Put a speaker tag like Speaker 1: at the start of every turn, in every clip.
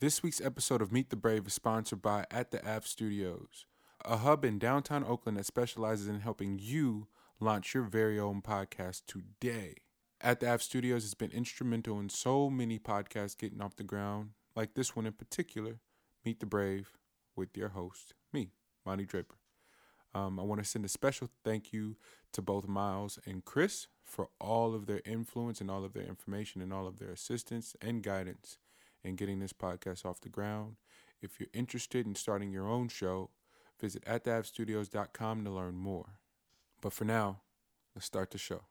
Speaker 1: This week's episode of Meet the Brave is sponsored by At the Av Studios, a hub in downtown Oakland that specializes in helping you launch your very own podcast today. At the Av Studios has been instrumental in so many podcasts getting off the ground, like this one in particular, Meet the Brave, with your host, me, Monty Draper. Um, I want to send a special thank you to both Miles and Chris for all of their influence and all of their information and all of their assistance and guidance in getting this podcast off the ground. If you're interested in starting your own show, visit attheavstudios.com to learn more. But for now, let's start the show.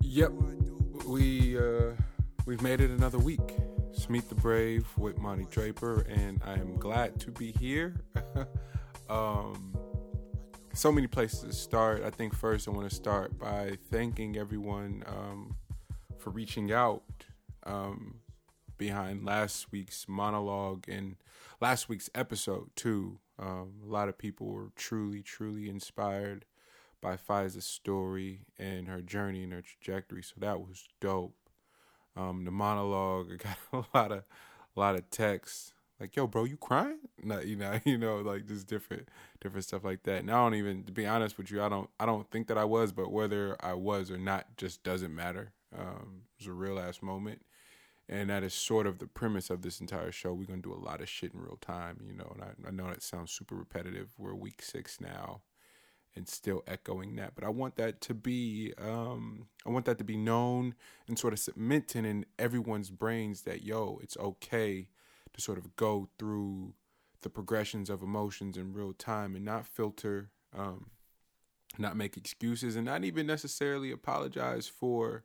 Speaker 1: Yep, we uh, we've made it another week. It's Meet the Brave with Monty Draper, and I am glad to be here. um, so many places to start. I think first I want to start by thanking everyone um, for reaching out um, behind last week's monologue and last week's episode too. Um, a lot of people were truly, truly inspired by Fiza's story and her journey and her trajectory. So that was dope. Um, the monologue, I got a lot of, a lot of texts like, "Yo, bro, you crying?" Not, you know, you know, like just different, different stuff like that. And I don't even, to be honest with you, I don't, I don't think that I was, but whether I was or not, just doesn't matter. Um, it was a real ass moment, and that is sort of the premise of this entire show. We're gonna do a lot of shit in real time, you know. And I, I know that sounds super repetitive. We're week six now and still echoing that. But I want that to be, um, I want that to be known and sort of cemented in everyone's brains that yo, it's okay to sort of go through the progressions of emotions in real time and not filter, um, not make excuses, and not even necessarily apologize for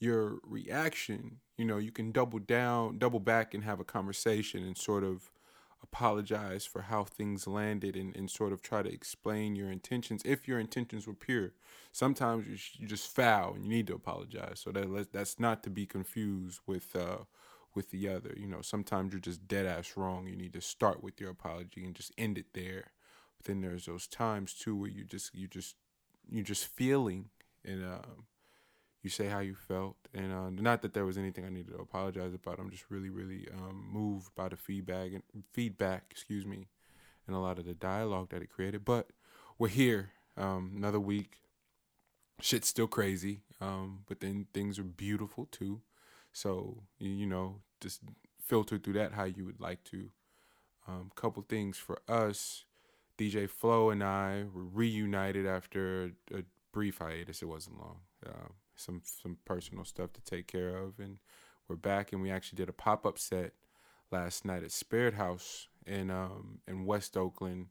Speaker 1: your reaction. You know, you can double down, double back, and have a conversation and sort of apologize for how things landed and, and sort of try to explain your intentions if your intentions were pure. Sometimes you, you just foul and you need to apologize. So that that's not to be confused with uh, with the other. You know, sometimes you're just dead ass wrong. You need to start with your apology and just end it there. But then there's those times too where you just you just you just feeling and um, you say how you felt and uh, not that there was anything I needed to apologize about. I'm just really really um, moved by the feedback and feedback, excuse me, and a lot of the dialogue that it created. But we're here um, another week. Shit's still crazy, um, but then things are beautiful too. So you know, just filter through that how you would like to. Um, couple things for us. DJ Flow and I were reunited after a, brief hiatus. It wasn't long. Uh, some some personal stuff to take care of, and we're back. And we actually did a pop up set last night at Spirit House in um, in West Oakland.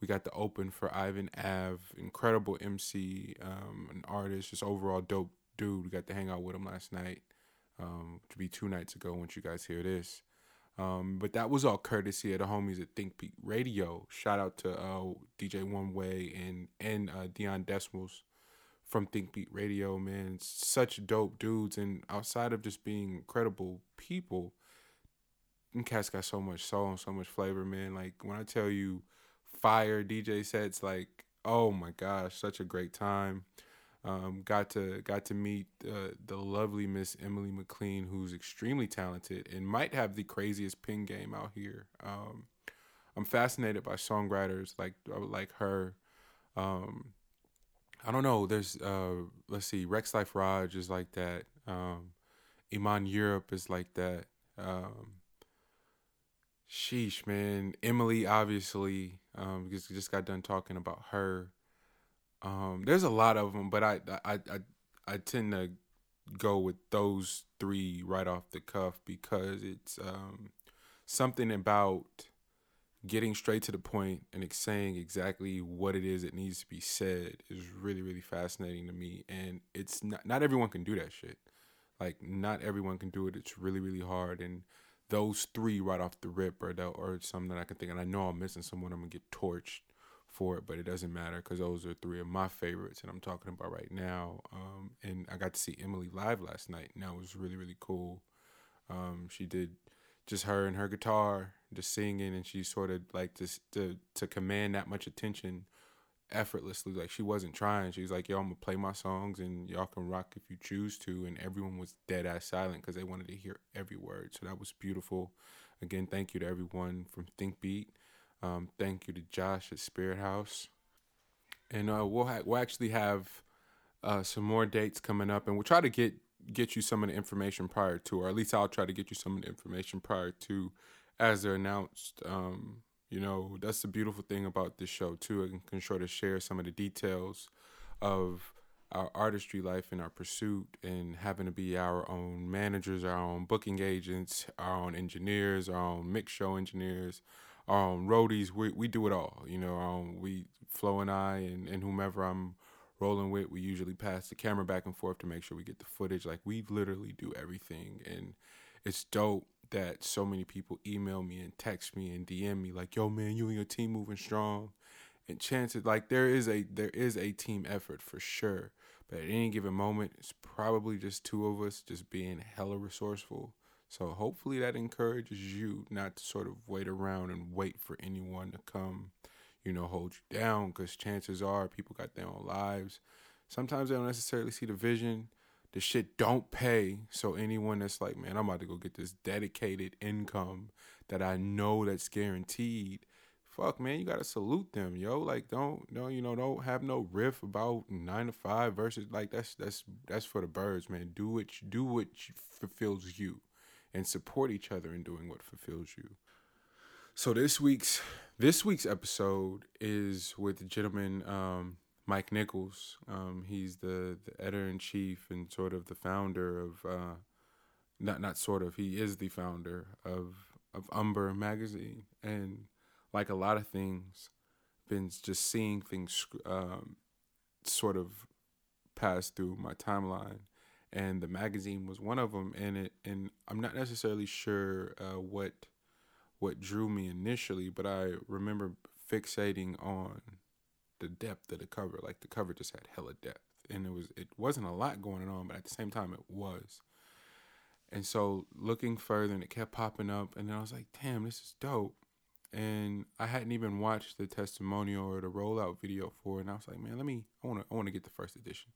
Speaker 1: We got to open for Ivan Av, incredible MC, um, an artist, just overall dope dude. We got to hang out with him last night um, to be two nights ago once you guys hear this. Um, but that was all courtesy of the homies at Think Beat Radio. Shout out to uh, DJ One Way and and uh, Dion Decimals from Think Beat Radio. Man, such dope dudes, and outside of just being incredible people, cats got so much soul and so much flavor. Man, like when I tell you, fire DJ sets, like oh my gosh, such a great time. Um, got to got to meet uh, the lovely Miss Emily McLean, who's extremely talented and might have the craziest pin game out here. Um, I'm fascinated by songwriters like uh, like her. Um, I don't know. There's uh, let's see, Rexx Life Raj is like that. Um, Iman Europe is like that. Um, sheesh, man. Emily obviously um, just just got done talking about her. Um, there's a lot of them, but I, I I I tend to go with those three right off the cuff because it's um, something about getting straight to the point and saying exactly what it is that needs to be said is really really fascinating to me. And it's not not everyone can do that shit. Like not everyone can do it. It's really really hard. And those three right off the rip are, the, are something that I can think and I know I'm missing someone. I'm gonna get torched for it, but it doesn't matter because those are three of my favorites, and I'm talking about right now. Um, and I got to see Emily live last night, and that was really really cool. Um, she did just her and her guitar, just singing, and she sort of like to to to command that much attention effortlessly. Like she wasn't trying. She was like, "Yo, I'm gonna play my songs and y'all can rock if you choose to." And everyone was dead ass silent because they wanted to hear every word. So that was beautiful. Again, thank you to everyone from Think Beat. Um, thank you to Josh at Spirit House. And uh, we'll ha- we'll actually have uh, some more dates coming up, and we'll try to get get you some of the information prior to, or at least I'll try to get you some of the information prior to, as they're announced. Um, you know, that's the beautiful thing about this show too. I can sort of share some of the details of our artistry life and our pursuit and having to be our own managers, our own booking agents, our own engineers, our own mix show engineers, own roadies. We we do it all. You know, um, we Flo and I and, and whomever I'm rolling with, we usually pass the camera back and forth to make sure we get the footage. Like we literally do everything and it's dope that so many people email me and text me and DM me like, "Yo, man, you and your team moving strong." And chances like there is a there is a team effort for sure, but at any given moment, it's probably just two of us just being hella resourceful. So hopefully that encourages you not to sort of wait around and wait for anyone to come, you know, hold you down. Because chances are people got their own lives. Sometimes they don't necessarily see the vision the shit don't pay. So anyone that's like, man, I'm about to go get this dedicated income that I know that's guaranteed. Fuck, man, you gotta salute them, yo. Like, don't, don't, you know, don't have no riff about nine to five versus like that's that's that's for the birds, man. Do what you, do what fulfills you, and support each other in doing what fulfills you. So this week's this week's episode is with the gentleman um, Mike Nichols. Um, he's the, the editor in chief and sort of the founder of uh, not not sort of he is the founder of of Umber magazine and like a lot of things, been just seeing things um, sort of pass through my timeline, and the magazine was one of them. And it and I'm not necessarily sure uh, what what drew me initially, but I remember fixating on the depth of the cover. Like the cover just had hella depth, and it was it wasn't a lot going on, but at the same time it was. And so looking further, and it kept popping up, and then I was like, "Damn, this is dope." And I hadn't even watched the testimonial or the rollout video for it, and I was like, "Man, let me. I want to. I want to get the first edition."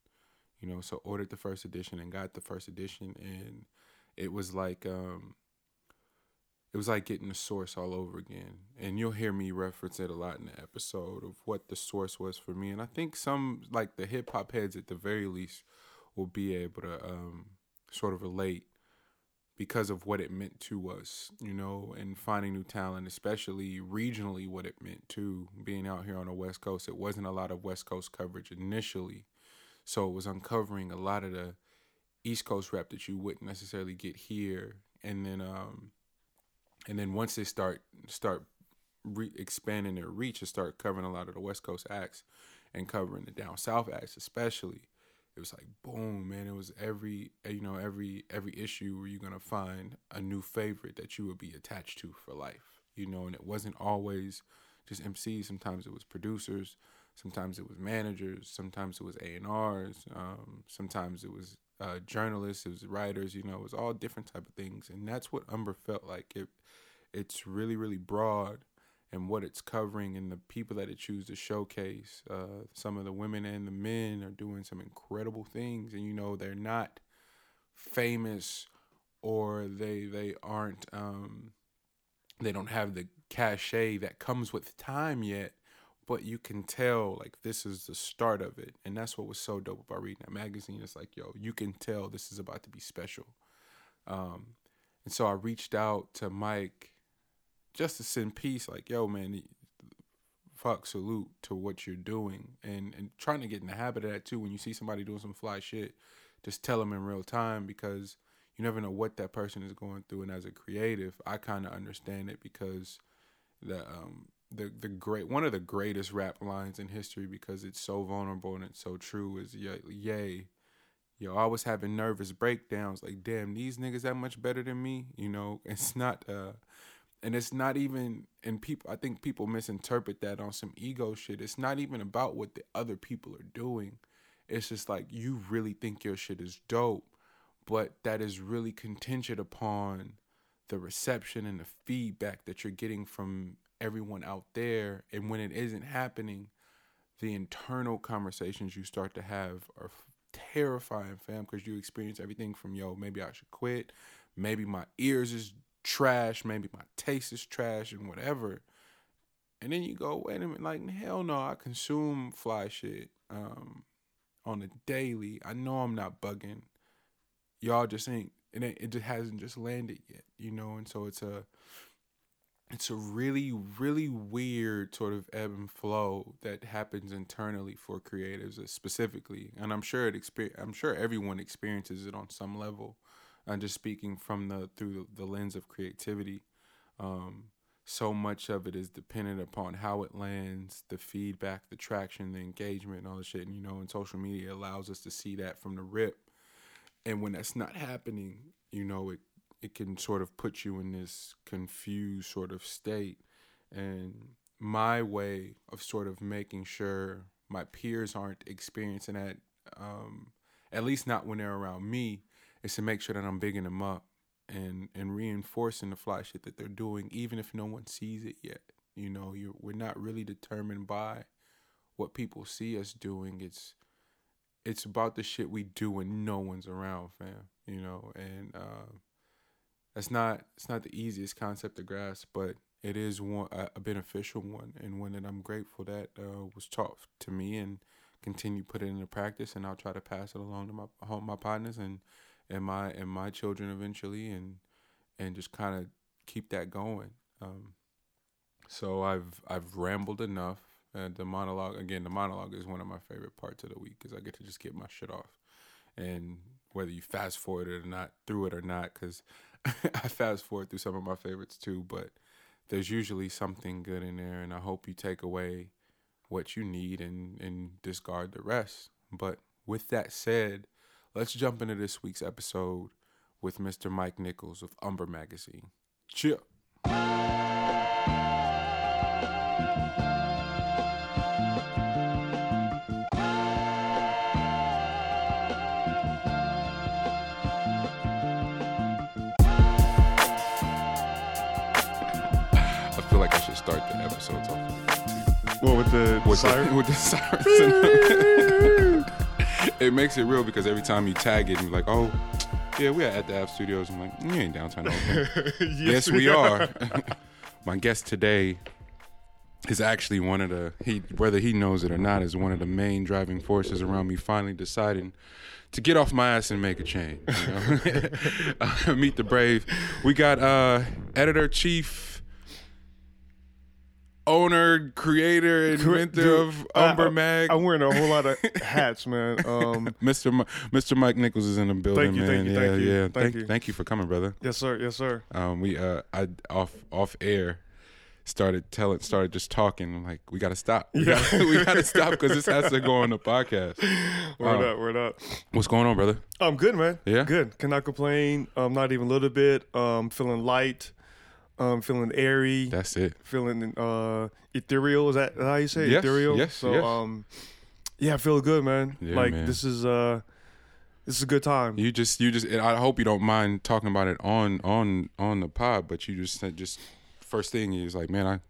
Speaker 1: You know, so ordered the first edition and got the first edition, and it was like um, it was like getting the source all over again. And you'll hear me reference it a lot in the episode of what the source was for me. And I think some, like the hip hop heads at the very least, will be able to um, sort of relate because of what it meant to us, you know, and finding new talent, especially regionally, what it meant to being out here on the West Coast. It wasn't a lot of West Coast coverage initially. So it was uncovering a lot of the East Coast rap that you wouldn't necessarily get here. And then, um, and then once they start start re- expanding their reach and start covering a lot of the West Coast acts and covering the down south acts especially, it was like boom, man. It was every you know every every issue where you're gonna find a new favorite that you would be attached to for life, you know. And it wasn't always just MCs. Sometimes it was producers. Sometimes it was managers. Sometimes it was A and R's. Um, sometimes it was uh, journalists. It was writers. You know, it was all different type of things. And that's what Umber felt like. It it's really really broad and what it's covering and the people that it chooses to showcase. Uh, some of the women and the men are doing some incredible things, and you know they're not famous or they they aren't um, they don't have the cachet that comes with time yet. But you can tell like this is the start of it, and that's what was so dope about reading that magazine. It's like yo, you can tell this is about to be special. Um, and so I reached out to Mike just to send peace, like, yo, man, fuck, salute to what you're doing, and and trying to get in the habit of that too. When you see somebody doing some fly shit, just tell them in real time because you never know what that person is going through. And as a creative, I kind of understand it because the um the the great one of the greatest rap lines in history because it's so vulnerable and it's so true is yay, yo, I was having nervous breakdowns. Like, damn, these niggas that much better than me. You know, it's not. uh and it's not even and people i think people misinterpret that on some ego shit it's not even about what the other people are doing it's just like you really think your shit is dope but that is really contingent upon the reception and the feedback that you're getting from everyone out there and when it isn't happening the internal conversations you start to have are terrifying, fam, because you experience everything from yo, maybe I should quit, maybe my ears is trash, maybe my taste is trash, and whatever. And then you go, wait a minute, like hell no, I consume fly shit um, on a daily. I know I'm not bugging. Y'all just ain't it. Ain't, it just hasn't just landed yet, you know. And so it's a it's a really really weird sort of ebb and flow that happens internally for creatives uh, specifically and i'm sure it experience i'm sure everyone experiences it on some level i'm just speaking from the through the lens of creativity. Um, so much of it is dependent upon how it lands the feedback the traction the engagement and all the shit and you know and social media allows us to see that from the rip. And when that's not happening you know it it can sort of put you in this confused sort of state. And my way of sort of making sure my peers aren't experiencing that, um, at least not when they're around me, is to make sure that I'm bigging them up and and reinforcing the fly shit that they're doing, even if no one sees it yet. You know, you we're not really determined by what people see us doing. It's it's about the shit we do when no one's around, fam. You know, and uh, that's not it's not the easiest concept to grasp, but it is one a, beneficial one and one that I'm grateful that uh, was taught to me and continue put it into practice. And I'll try to pass it along to my home my partners and and my and my children eventually, and and just kind of keep that going. Um, so I've I've rambled enough. Uh, the monologue again. The monologue is one of my favorite parts of the week because I get to just get my shit off, and whether you fast forward it or not, through it or not, because I fast forward through some of my favorites too, but there's usually something good in there, and I hope you take away what you need and, and discard the rest. But with that said, let's jump into this week's episode with Mr. Mike Nichols of Umber Magazine. Chill. start the episodes off.
Speaker 2: Well, with the
Speaker 1: with
Speaker 2: siren?
Speaker 1: The, with the sirens. it makes it real because every time you tag it, you're like, oh, yeah, we are at the Av Studios. I'm like, you ain't downtown yes, yes, we are. My guest today is actually one of the he whether he knows it or not is one of the main driving forces around me finally deciding to get off my ass and make a change. You know? uh, meet the brave. We got uh editor chief owner, creator, inventor Dude, of Umber I, Mag.
Speaker 2: I'm wearing a whole lot of hats, man. Um,
Speaker 1: Mr. M- Mr. Mike Nichols is in the building,
Speaker 2: thank you,
Speaker 1: man.
Speaker 2: Thank you,
Speaker 1: yeah,
Speaker 2: thank
Speaker 1: you,
Speaker 2: yeah.
Speaker 1: Thank, thank, you. Thank you for coming, brother.
Speaker 2: Yes, sir. Yes, sir.
Speaker 1: Um, we uh, I off off air started telling, started just talking. I'm like, we got to stop. We yeah, gotta, we got to stop because this has to go on the podcast.
Speaker 2: Word um, up, word up.
Speaker 1: What's going on, brother?
Speaker 2: I'm good, man.
Speaker 1: Yeah,
Speaker 2: good. Cannot complain. Um, not even a little bit. Um, feeling light um, feeling airy.
Speaker 1: That's it.
Speaker 2: Feeling uh, ethereal. Is that how you say
Speaker 1: yes,
Speaker 2: ethereal?
Speaker 1: Yes.
Speaker 2: So
Speaker 1: yes.
Speaker 2: um, yeah, I feel good, man.
Speaker 1: Yeah,
Speaker 2: like
Speaker 1: man.
Speaker 2: this is uh, this is a good time.
Speaker 1: You just you just. I hope you don't mind talking about it on on on the pod, but you just just first thing is like, man, I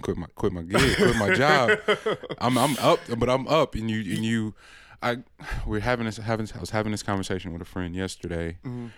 Speaker 1: quit my quit my gig, quit my job. I'm I'm up, but I'm up, and you and you. I we're having this having I was having this conversation with a friend yesterday,
Speaker 2: mm-hmm.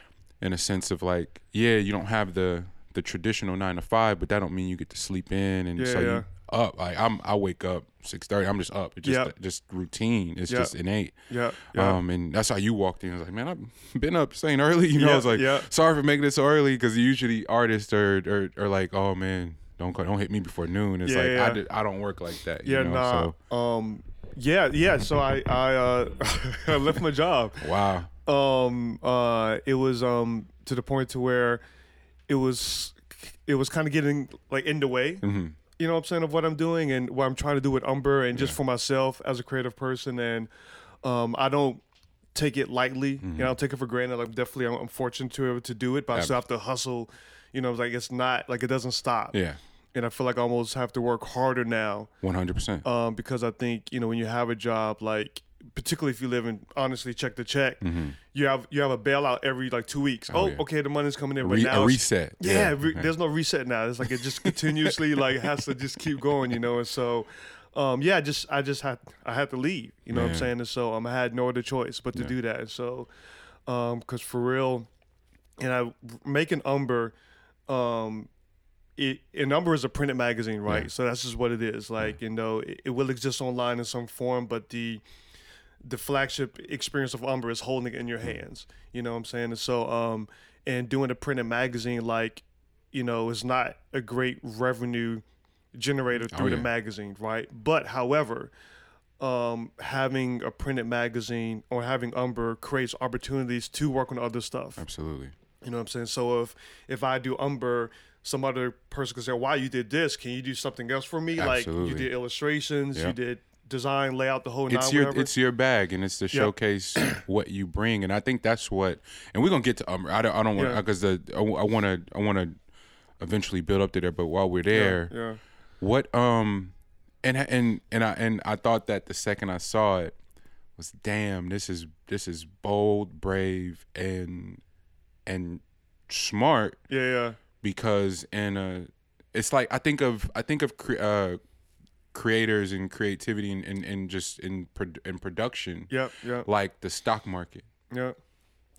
Speaker 1: in a sense of like, yeah, you don't have the the traditional nine to five, but that don't mean you get to sleep in and
Speaker 2: yeah,
Speaker 1: so
Speaker 2: yeah.
Speaker 1: you up. Like I'm, I wake up six thirty. I'm just up. It's just
Speaker 2: yep.
Speaker 1: just routine. It's
Speaker 2: yep.
Speaker 1: just innate.
Speaker 2: Yeah,
Speaker 1: Um, and that's how you walked in. I was like, man, I've been up saying early. You know,
Speaker 2: yeah,
Speaker 1: I was like,
Speaker 2: yeah.
Speaker 1: sorry for making it so early because usually artists are, are are like, oh man, don't don't hit me before noon. It's
Speaker 2: yeah,
Speaker 1: like
Speaker 2: yeah.
Speaker 1: I, did, I don't work like that.
Speaker 2: Yeah,
Speaker 1: you know?
Speaker 2: nah.
Speaker 1: So,
Speaker 2: um, yeah, yeah. So I I uh, I left my job.
Speaker 1: Wow.
Speaker 2: Um, uh, it was um to the point to where it was it was kind of getting like in the way.
Speaker 1: Mm-hmm.
Speaker 2: You know what I'm saying of what I'm doing and what I'm trying to do with Umber and just
Speaker 1: Yeah.
Speaker 2: for myself as a creative person and um, I don't take it lightly.
Speaker 1: Mm-hmm.
Speaker 2: You know, I don't take it for granted. I'm definitely I'm, I'm fortunate to be able to do it, but I still have to hustle. You know, like it's not like it doesn't stop.
Speaker 1: Yeah.
Speaker 2: And I feel like I almost have to work harder now
Speaker 1: One hundred percent.
Speaker 2: um, because I think you know when you have a job like particularly if you live in honestly check the check, you have you have a bailout every like two weeks.
Speaker 1: Mm-hmm. Oh,
Speaker 2: Oh,
Speaker 1: yeah.
Speaker 2: okay, the money's coming in, but
Speaker 1: Re-
Speaker 2: now
Speaker 1: a reset.
Speaker 2: Yeah,
Speaker 1: Yeah.
Speaker 2: re- there's no reset now. It's like it just continuously like has to just keep going, you know. And so, um, yeah, I just I just had I had to leave. You know what I'm saying? And so um, I had no other choice but to
Speaker 1: Yeah.
Speaker 2: do that. And so, um, because for real, and I making Umber, um, it and Umber is a printed magazine, right?
Speaker 1: Yeah.
Speaker 2: So that's just what it is. Like you know, it, it will exist online in some form, but the the flagship experience of Umber is holding it in your hands. You know what I'm saying? And so, um, and doing a printed magazine, like, you know, is not a great revenue generator through the
Speaker 1: yeah.
Speaker 2: magazine, right? But however, um, having a printed magazine or having Umber creates opportunities to work on other stuff.
Speaker 1: Absolutely.
Speaker 2: You know what I'm saying? So if if I do Umber, some other person could say, "Why you did this? Can you do something else for me? Like you did illustrations, you did design, layout, the whole nine,
Speaker 1: it's your
Speaker 2: whatever."
Speaker 1: it's your bag and it's to showcase what you bring and I think that's what and we're gonna get to um I don't I don't want because the I want to I want to eventually build up to there but while we're there
Speaker 2: yeah.
Speaker 1: what um and and and I and I thought that the second I saw it was damn this is this is bold brave and and smart
Speaker 2: Yeah, yeah,
Speaker 1: because in a it's like I think of I think of uh, creators and creativity and, and, and just in in production
Speaker 2: yeah, yeah,
Speaker 1: like the stock market.
Speaker 2: yeah,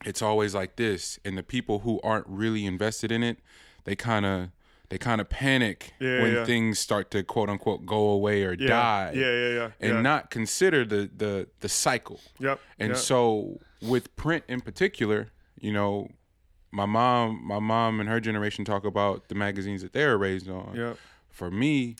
Speaker 1: It's always like this, and the people who aren't really invested in it, they kind of they kind of panic
Speaker 2: Yeah,
Speaker 1: when
Speaker 2: yeah.
Speaker 1: things start to quote unquote go away or
Speaker 2: yeah,
Speaker 1: die,
Speaker 2: yeah, yeah, yeah,
Speaker 1: and not consider the the the cycle.
Speaker 2: yep,
Speaker 1: And
Speaker 2: yep.
Speaker 1: so with print in particular, you know, my mom, my mom and her generation talk about the magazines that they were raised on.
Speaker 2: yeah,
Speaker 1: For me,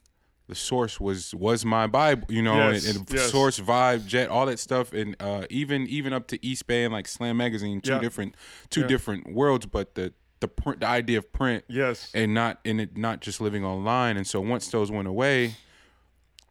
Speaker 1: the source was was my Bible, you know,
Speaker 2: Yes,
Speaker 1: and, and
Speaker 2: yes.
Speaker 1: source, vibe, jet, all that stuff, and uh, even even up to East Bay and like Slam magazine, two
Speaker 2: Yeah.
Speaker 1: different two
Speaker 2: Yeah.
Speaker 1: different worlds, but the the print, the idea of print
Speaker 2: yes,
Speaker 1: and not in it not just living online. And so once those went away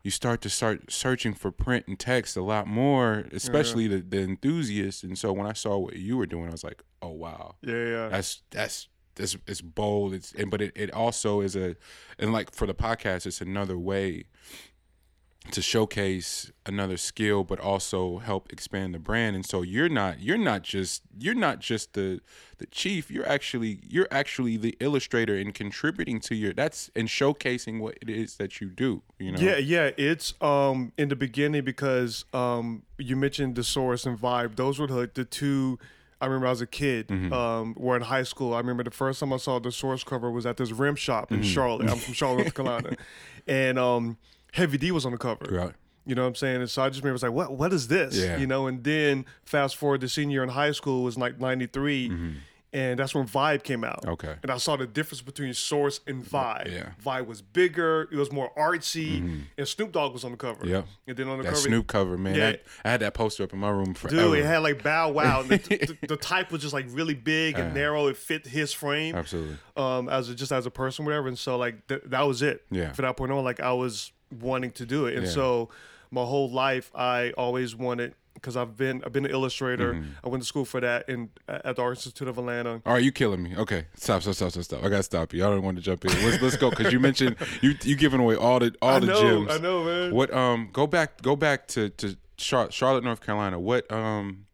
Speaker 1: you start to start searching for print and text a lot more especially the, the enthusiasts. And so when i saw what you were doing i was like oh wow.
Speaker 2: Yeah, yeah,
Speaker 1: that's that's that's it's bold. It's and but it, it also is a and like for the podcast it's another way to showcase another skill but also help expand the brand. And so you're not you're not just you're not just the the chief. You're actually you're actually the illustrator and contributing to your that's and showcasing what it is that you do you know?
Speaker 2: Yeah, yeah, it's um in the beginning because um you mentioned the source and vibe. Those were like the two I remember as a kid,
Speaker 1: Mm-hmm.
Speaker 2: um, or in high school. I remember the first time I saw the source cover was at this rim shop in
Speaker 1: Mm-hmm.
Speaker 2: Charlotte. I'm from Charlotte, North Carolina, and um, Heavy D was on the cover.
Speaker 1: Right.
Speaker 2: You know what I'm saying? And so I just remember it's like, what what is this?
Speaker 1: Yeah.
Speaker 2: You know, and then fast forward to senior year in high school was like '93, and that's when Vibe came out.
Speaker 1: Mm-hmm. Okay.
Speaker 2: And I saw the difference between Source and Vibe.
Speaker 1: Yeah.
Speaker 2: Vibe was bigger, it was more artsy, and Snoop Dogg was on the cover.
Speaker 1: Yep.
Speaker 2: And then on the
Speaker 1: that
Speaker 2: cover,
Speaker 1: Snoop cover man
Speaker 2: Yeah.
Speaker 1: I, I had that poster up in my room forever
Speaker 2: dude, it had like Bow Wow. and the, the, the type was just like really big and narrow. It fit his frame.
Speaker 1: absolutely
Speaker 2: Um, as a, just as a person, whatever. And so like th- that was it.
Speaker 1: Yeah.
Speaker 2: For that point on, like I was wanting to do it, and
Speaker 1: Yeah.
Speaker 2: so my whole life I always wanted because I've been I've been an illustrator.
Speaker 1: Mm-hmm.
Speaker 2: I went to school for that in at the Art Institute of Atlanta.
Speaker 1: All right, you killing me. Okay, stop, stop, stop, stop, stop. I gotta stop you. I don't want to jump in. Let's let's go because you mentioned you you giving away all the all
Speaker 2: I
Speaker 1: the
Speaker 2: know,
Speaker 1: gems.
Speaker 2: I know, man.
Speaker 1: What um go back go back to to Char- Charlotte, North Carolina. What um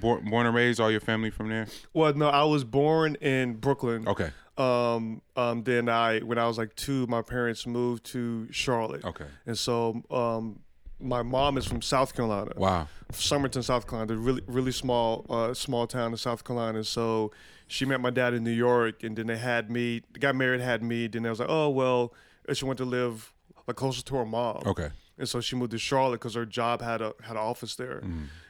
Speaker 1: born, born and raised all your family from there?
Speaker 2: Well, no, I was born in Brooklyn.
Speaker 1: Okay,
Speaker 2: Um, um, then I, when I was like two, my parents moved to Charlotte.
Speaker 1: okay.
Speaker 2: And so, um, my mom is from South Carolina,
Speaker 1: Wow.
Speaker 2: Summerton, South Carolina, really, really small, uh, small town in South Carolina. So she met my dad in New York, and then they had me, got married, had me. Then I was like, oh well, and she went to live like closer to her mom.
Speaker 1: Okay.
Speaker 2: And so she moved to Charlotte because her job had a had an office there,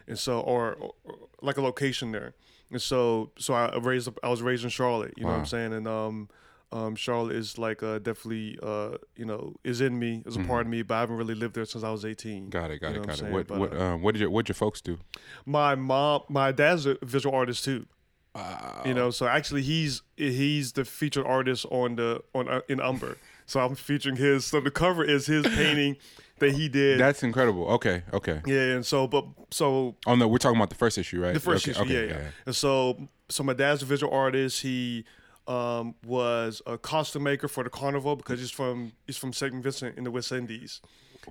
Speaker 2: and so or, or like a location there. And so so I raised up, I was raised in Charlotte. You know what I'm saying? And um, um, Charlotte is like uh, definitely uh, you know is in me, is a part of me. But I haven't really lived there since I was 18.
Speaker 1: Got it. Got
Speaker 2: You know
Speaker 1: it. Got it.
Speaker 2: saying?
Speaker 1: What
Speaker 2: But,
Speaker 1: what
Speaker 2: uh,
Speaker 1: um what did your what your folks do?
Speaker 2: My mom, my dad's a visual artist too.
Speaker 1: Wow.
Speaker 2: You know, so actually he's he's the featured artist on the on uh, in Umber. So I'm featuring his. So the cover is his painting that he did.
Speaker 1: That's incredible. Okay. Okay.
Speaker 2: yeah, and so but so
Speaker 1: Oh no, we're talking about the first issue, right?
Speaker 2: the first
Speaker 1: okay,
Speaker 2: issue,
Speaker 1: okay,
Speaker 2: yeah, yeah, And so so my dad's a visual artist. He um, was a costume maker for the carnival because he's from he's from St. Vincent in the West Indies.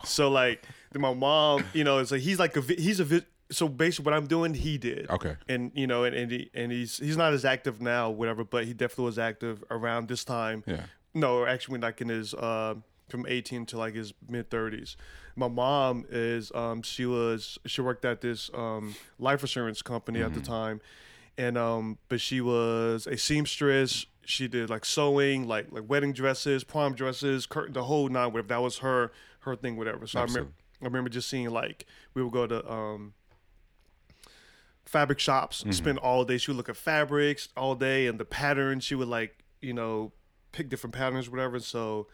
Speaker 2: So like then my mom, you know, it's like he's like a he's a so basically what I'm doing he did.
Speaker 1: Okay.
Speaker 2: And you know, and and, he, and he's he's not as active now, whatever, but he definitely was active around this time.
Speaker 1: Yeah.
Speaker 2: No, actually, like in his uh, from 18 to like his mid 30s. My mom is um, she was she worked at this um, life insurance company at the time, and um, but she was a seamstress. She did like sewing, like like wedding dresses, prom dresses, curtain, the whole nine. Whatever that was her her thing, whatever. So I remember I remember just seeing like we would go to um, fabric shops, spend all day. She would look at fabrics all day and the patterns. She would like you know pick different patterns, whatever. So,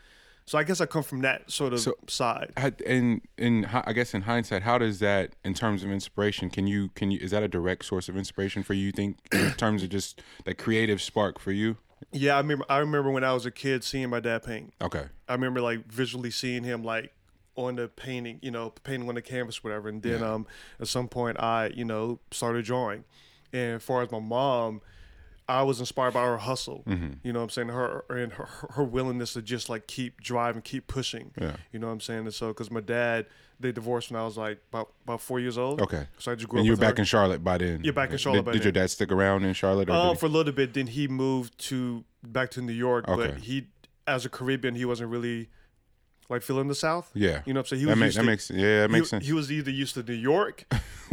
Speaker 2: so I guess I come from that sort of
Speaker 1: So-
Speaker 2: side.
Speaker 1: How- in in I guess in hindsight, how does that in terms of inspiration? Can you can you is that a direct source of inspiration for you? you Think in terms of just that creative spark for you?
Speaker 2: Yeah, I remember. I remember when I was a kid seeing my dad paint.
Speaker 1: Okay,
Speaker 2: I remember like visually seeing him like on the painting, you know, painting on the canvas, whatever. And then
Speaker 1: Yeah.
Speaker 2: um, at some point, I you know started drawing. And as far as my mom, I was inspired by her hustle.
Speaker 1: Mm-hmm.
Speaker 2: You know what I'm saying? Her and her, her willingness to just like keep driving, keep pushing.
Speaker 1: Yeah.
Speaker 2: You know what I'm saying? And so, because my dad, they divorced when I was like about about four years old.
Speaker 1: okay.
Speaker 2: So I just grew
Speaker 1: And
Speaker 2: up And
Speaker 1: you were back
Speaker 2: her.
Speaker 1: in Charlotte by then.
Speaker 2: Yeah, back in
Speaker 1: Did-
Speaker 2: Charlotte by
Speaker 1: Did, your dad stick around in Charlotte? Or
Speaker 2: Um, for a little bit. Then he moved to back to New York. But
Speaker 1: Okay.
Speaker 2: he, as a Caribbean, he wasn't really like feeling the South.
Speaker 1: yeah,
Speaker 2: You know what I'm saying? He
Speaker 1: that,
Speaker 2: was
Speaker 1: makes
Speaker 2: used
Speaker 1: that
Speaker 2: to,
Speaker 1: makes yeah, that makes
Speaker 2: he,
Speaker 1: sense.
Speaker 2: He was either used to New York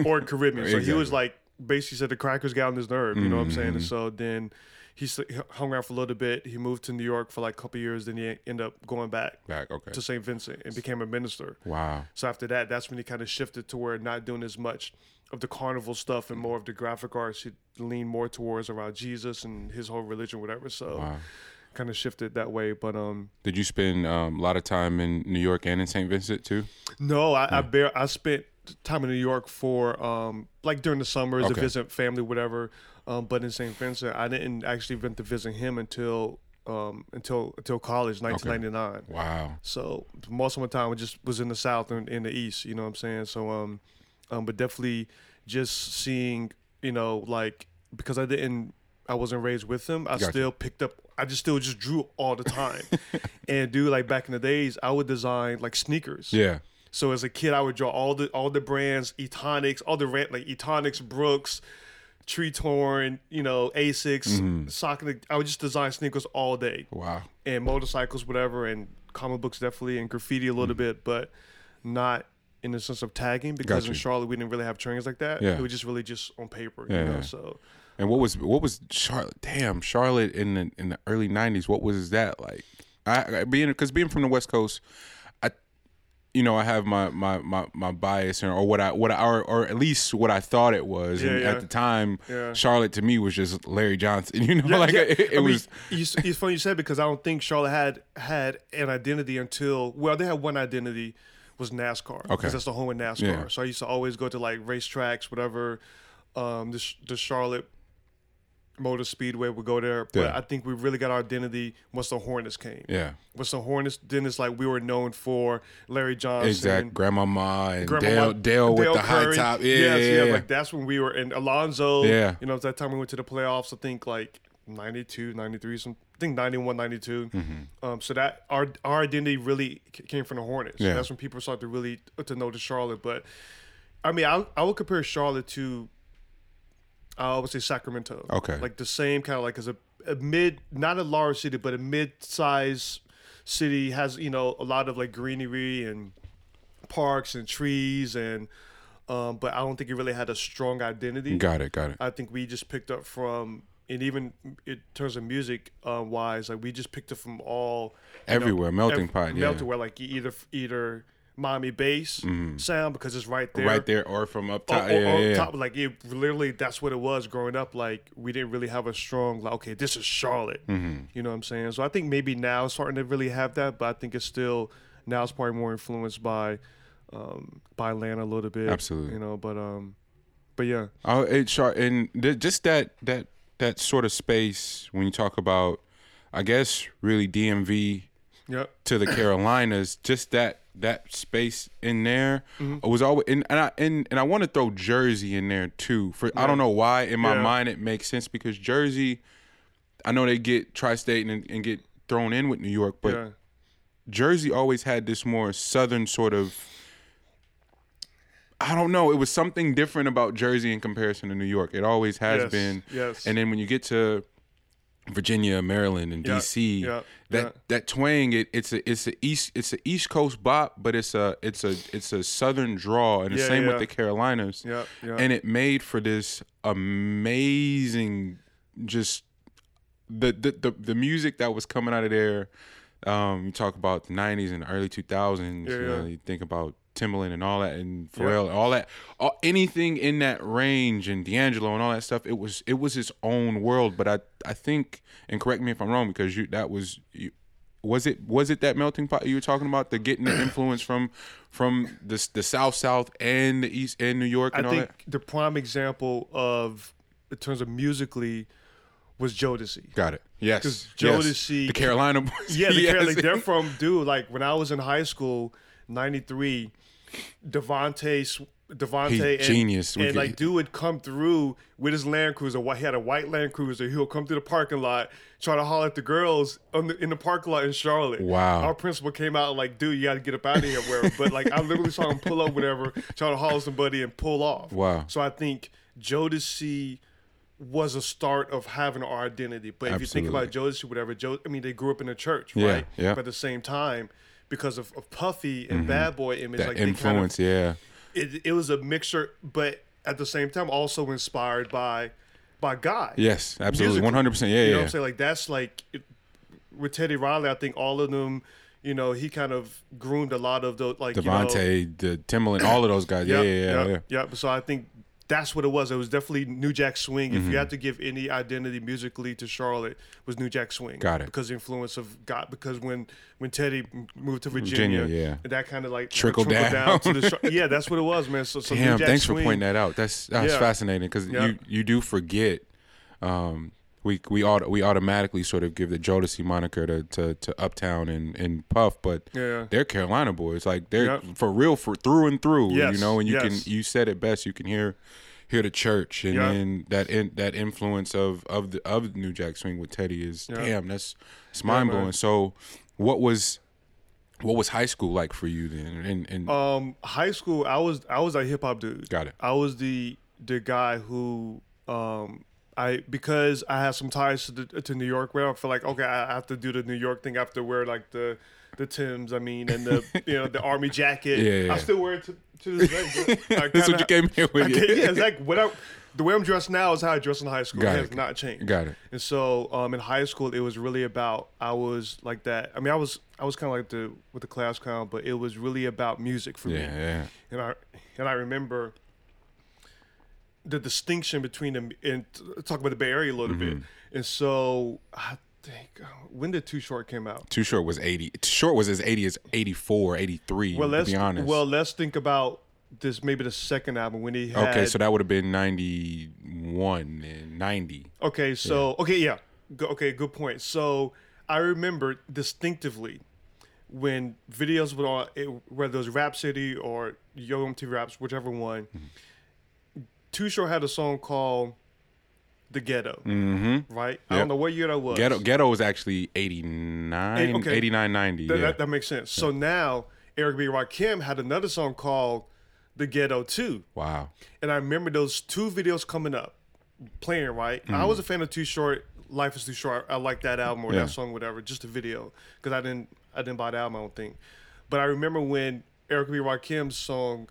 Speaker 2: or Caribbean. So he was like basically said the crackers got on his nerve. You know what I'm saying? And
Speaker 1: Mm-hmm.
Speaker 2: so then he hung around for a little bit. He moved to New York for like a couple years. Then he ended up going back
Speaker 1: back. Okay.
Speaker 2: to St. Vincent and became a minister.
Speaker 1: wow.
Speaker 2: So after that, that's when he kind of shifted to where not doing as much of the carnival stuff and more of the graphic arts. He leaned more towards around Jesus and his whole religion, whatever. So
Speaker 1: Wow.
Speaker 2: kind of shifted that way. But um,
Speaker 1: Did you spend um, a lot of time in New York and in St. Vincent too?
Speaker 2: no, I I, bear, I spent time in New York for um, like during the summers to visit family, whatever. Um, but in St. Vincent, I didn't actually went to visit him until um, until until college, 1999.
Speaker 1: Wow.
Speaker 2: So most of my time I just was in the South and in the East. You know what I'm saying? So um, um, but definitely just seeing, you know, like because I didn't, I wasn't raised with him. I
Speaker 1: Gotcha.
Speaker 2: still picked up. I just still just drew all the time, and do like back in the days, I would design like sneakers.
Speaker 1: Yeah.
Speaker 2: So as a kid, I would draw all the all the brands, Etonics, all the rant like Etonics, Brooks, Tree Torn, you know, Asics,
Speaker 1: Mm-hmm.
Speaker 2: Sock. I would just design sneakers all day
Speaker 1: Wow.
Speaker 2: and motorcycles, whatever, and comic books definitely, and graffiti a little
Speaker 1: Mm.
Speaker 2: bit, but not in the sense of tagging because in. Charlotte we didn't really have trainings like that.
Speaker 1: Yeah.
Speaker 2: It was just really just on paper,
Speaker 1: Yeah,
Speaker 2: you know. So
Speaker 1: And what was what was Charlotte? Damn, Charlotte in the in the early '90s. What was that like? I I- being because being from the West Coast, you know, I have my my my, my bias or, or what I what I, or, or at least what I thought it was.
Speaker 2: Yeah,
Speaker 1: and
Speaker 2: yeah.
Speaker 1: at the time,
Speaker 2: Yeah.
Speaker 1: Charlotte to me was just Larry Johnson. You know, like it, it
Speaker 2: I mean,
Speaker 1: was.
Speaker 2: It's, funny you said because I don't think Charlotte had had an identity until well, they had one identity was NASCAR
Speaker 1: Okay.
Speaker 2: because that's the home of NASCAR. So I used to always go to like racetracks, whatever. Um, the the Charlotte Motor Speedway would go there, but
Speaker 1: Yeah.
Speaker 2: I think we really got our identity once the Hornets came.
Speaker 1: Yeah,
Speaker 2: Once the Hornets, then it's like we were known for Larry Johnson.
Speaker 1: exact. Grandmama and
Speaker 2: Grandma
Speaker 1: Dale, Dale with the high top. Yeah,
Speaker 2: yes,
Speaker 1: yeah, yeah.
Speaker 2: Like that's when we were in Alonzo.
Speaker 1: Yeah.
Speaker 2: You know, at that time we went to the playoffs. I think like 92, 93, some, I think 91, 92.
Speaker 1: Mm-hmm.
Speaker 2: Um, so that our our identity really came from the Hornets.
Speaker 1: Yeah.
Speaker 2: That's when people started to really to know the Charlotte. But I mean, I I would compare Charlotte to I would say Sacramento.
Speaker 1: Okay.
Speaker 2: Like the same kind of like as a, a mid, not a large city, but a mid-size city has you know a lot of like greenery and parks and trees and. Um, but I don't think it really had a strong identity.
Speaker 1: got it, got it.
Speaker 2: I think we just picked up from, and even in terms of music uh, wise, like we just picked up from all you know,
Speaker 1: Everywhere, melting
Speaker 2: ev-
Speaker 1: pot, yeah.
Speaker 2: melting where like either either Miami bass sound because it's right there.
Speaker 1: Right there, or from up top.
Speaker 2: or-
Speaker 1: yeah,
Speaker 2: or
Speaker 1: yeah, yeah.
Speaker 2: top, like it literally that's what it was growing up. Like we didn't really have a strong like okay, this is Charlotte.
Speaker 1: Mm-hmm.
Speaker 2: You know what I'm saying? So I think maybe now it's starting to really have that, but I think it's still now it's probably more influenced by um by Atlanta a little bit.
Speaker 1: Absolutely.
Speaker 2: You know, but um but yeah.
Speaker 1: Oh, it sure, and th- just that that that sort of space when you talk about, I guess, really DMV
Speaker 2: Yep.
Speaker 1: to the Carolinas, just that that space in there
Speaker 2: Mm-hmm.
Speaker 1: was always, and and I and, and I want to throw Jersey in there too. For I don't know why in my
Speaker 2: Yeah.
Speaker 1: mind it makes sense because Jersey, I know they get tri-state and, and get thrown in with New York, but
Speaker 2: yeah.
Speaker 1: Jersey always had this more southern sort of. I don't know. It was something different about Jersey in comparison to New York. It always has
Speaker 2: Yes,
Speaker 1: been.
Speaker 2: yes.
Speaker 1: And then when you get to Virginia, Maryland, and DC. that that twang, it, it's a it's a east it's a East Coast bop, but it's a it's a it's a Southern draw, and the
Speaker 2: Yeah,
Speaker 1: same
Speaker 2: yeah.
Speaker 1: with the Carolinas.
Speaker 2: Yeah, yeah.
Speaker 1: And it made for this amazing, just the the the, the music that was coming out of there. Um, you talk about the '90s and early 2000s.
Speaker 2: Yeah,
Speaker 1: you, know, you think about Timbaland and all that, and Pharrell, all that, all, anything in that range, and D'Angelo and all that stuff. It was it was his own world. But I I think, and correct me if I'm wrong, because you that was you. Was it was it that melting pot you were talking about? The getting the influence from from the the South South and the East and New York
Speaker 2: I
Speaker 1: and all
Speaker 2: think
Speaker 1: that.
Speaker 2: the prime example of in terms of musically was Jodeci.
Speaker 1: Got it. Yes.
Speaker 2: 'Cause
Speaker 1: yes.
Speaker 2: Jodeci-
Speaker 1: the Carolina boys.
Speaker 2: Yeah, the
Speaker 1: yes.
Speaker 2: Carol- like they're from dude. Like when I was in high school, '93, DeVante, DeVante,
Speaker 1: He's
Speaker 2: and,
Speaker 1: genius.
Speaker 2: And like dude would come through with his Land Cruiser. He had a white Land Cruiser. He'll come through the parking lot, try to holler at the girls on the, in the parking lot in Charlotte.
Speaker 1: Wow.
Speaker 2: Our principal came out like, dude, you got to get up out of here, wherever. But like, I literally saw him pull up, whatever, try to holler somebody and pull off.
Speaker 1: Wow.
Speaker 2: So I think Jodeci was a start of having our identity. But if you think about Jodeci, whatever, Joe, I mean, they grew up in the church,
Speaker 1: Yeah,
Speaker 2: right?
Speaker 1: yeah.
Speaker 2: But at the same time, because of, of Puffy and mm-hmm. Bad Boy image,
Speaker 1: that
Speaker 2: like they kind of,
Speaker 1: influence, yeah.
Speaker 2: it, it was a mixture, but at the same time, also inspired by by God.
Speaker 1: Yes, absolutely. One hundred percent. Yeah,
Speaker 2: You know
Speaker 1: yeah.
Speaker 2: what I'm saying? Like that's like it, with Teddy Riley. I think all of them. You know, he kind of groomed a lot of the like you know,
Speaker 1: the Timbaland, all of those guys. Yeah,
Speaker 2: Yep,
Speaker 1: yeah, yeah.
Speaker 2: yep,
Speaker 1: yeah.
Speaker 2: yep. So I think that's what it was. It was definitely New Jack Swing. If
Speaker 1: Mm-hmm.
Speaker 2: you had to give any identity musically to Charlotte, it was New Jack Swing.
Speaker 1: Got it.
Speaker 2: Because the influence of God. Because when when Teddy moved to Virginia,
Speaker 1: Virginia, yeah.
Speaker 2: and that kind of like
Speaker 1: Trickled down.
Speaker 2: to the yeah, that's what it was, man. So, so New
Speaker 1: Damn, thanks
Speaker 2: Swing,
Speaker 1: for pointing that out. That's that's
Speaker 2: Yeah.
Speaker 1: fascinating because
Speaker 2: Yeah.
Speaker 1: you you do forget. Um, we we auto, we automatically sort of give the Jodeci moniker to, to, to Uptown and, and Puff, but
Speaker 2: Yeah.
Speaker 1: they're Carolina boys. Like they're
Speaker 2: Yep.
Speaker 1: for real, for through and through. you know, and you
Speaker 2: yes.
Speaker 1: can you said it best. You can hear hear the church, and
Speaker 2: Yeah.
Speaker 1: then that in, that influence of of the of New Jack Swing with Teddy is
Speaker 2: Yeah.
Speaker 1: damn. That's it's mind blowing. so, what was what was high school like for you then? And, and
Speaker 2: Um, high school, I was I was a hip hop dude.
Speaker 1: Got it.
Speaker 2: I was the the guy who um I because I have some ties to the, to New York where I feel like okay I have to do the New York thing. I have to wear like the the Tims. I mean and the you know the army jacket.
Speaker 1: Yeah, yeah.
Speaker 2: I still wear it to, to this day. I
Speaker 1: that's what you came here with.
Speaker 2: Can't- yeah, it's like what I, the way I'm dressed now is how I dressed in high school.
Speaker 1: Got
Speaker 2: it
Speaker 1: it.
Speaker 2: has not changed.
Speaker 1: Got it.
Speaker 2: And so um, in high school, it was really about I was like that. I mean, I was I was kind of like the with the class clown, but it was really about music for me.
Speaker 1: Yeah, yeah.
Speaker 2: And I and I remember the distinction between them and talk about the Bay Area a little bit.
Speaker 1: Mm-hmm.
Speaker 2: And so I think uh, when did Too Short came out?
Speaker 1: Too short was 80. Too short was as 80 as 84, 83,
Speaker 2: Well, let's
Speaker 1: be honest.
Speaker 2: well let's think about this maybe the second album when he had
Speaker 1: okay, so that would have been 91 and 90.
Speaker 2: Okay, so okay, yeah, Go, okay, good point. So I remember distinctively when videos would on whether it was Rap City or Yo MTV Raps, whichever one. Too Short had a song called "The Ghetto,"
Speaker 1: Mm-hmm.
Speaker 2: right? I don't know what year that was.
Speaker 1: Ghetto Ghetto was actually 89,
Speaker 2: Hey, okay.
Speaker 1: 89, 90.
Speaker 2: That,
Speaker 1: yeah.
Speaker 2: that, that makes sense. So now Eric B. Rakim had another song called "The Ghetto" too.
Speaker 1: wow.
Speaker 2: And I remember those two videos coming up, playing right. I was a fan of Too Short. Life is too short. I like that album or
Speaker 1: Yeah.
Speaker 2: that song, whatever. Just the video, because I didn't, I didn't buy the album. I don't think. But I remember when Eric B. Rakim's song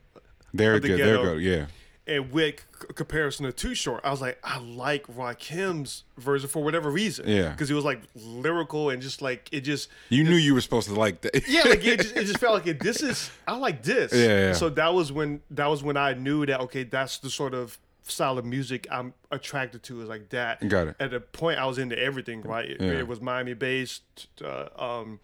Speaker 1: There
Speaker 2: Of the
Speaker 1: good. There go. Yeah.
Speaker 2: And with c- comparison to Too Short, I was like, I like Rakim's version for whatever reason.
Speaker 1: Yeah.
Speaker 2: because he was like lyrical and just like it just
Speaker 1: You knew you were supposed to like that.
Speaker 2: yeah, like it just, it just felt like it, this is I like this.
Speaker 1: Yeah, yeah.
Speaker 2: So that was when that was when I knew that okay, that's the sort of style of music I'm attracted to is like that.
Speaker 1: Got it.
Speaker 2: At the point I was into everything, right? It,
Speaker 1: Yeah.
Speaker 2: it was Miami bass, uh, um,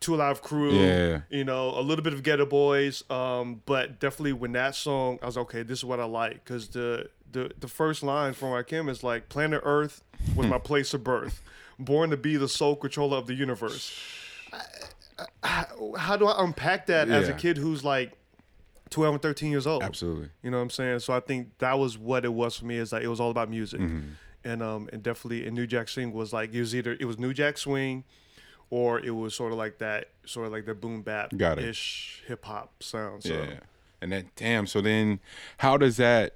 Speaker 2: Two Live Crew,
Speaker 1: Yeah.
Speaker 2: you know, a little bit of Geto Boys, um, but definitely when that song, I was okay. This is what I like because the the the first line from Rakim is like, "Planet Earth was my place of birth, born to be the sole controller of the universe." how do I unpack that as a kid who's like 12 and 13 years old?
Speaker 1: Absolutely.
Speaker 2: You know what I'm saying? So I think that was what it was for me is like it was all about music.
Speaker 1: Mm-hmm.
Speaker 2: And um and definitely and New Jack Swing was like it was either it was New Jack Swing or it was sort of like that sort of like the boom bap ish hip hop sound. So
Speaker 1: Yeah. And that damn. So then, how does that?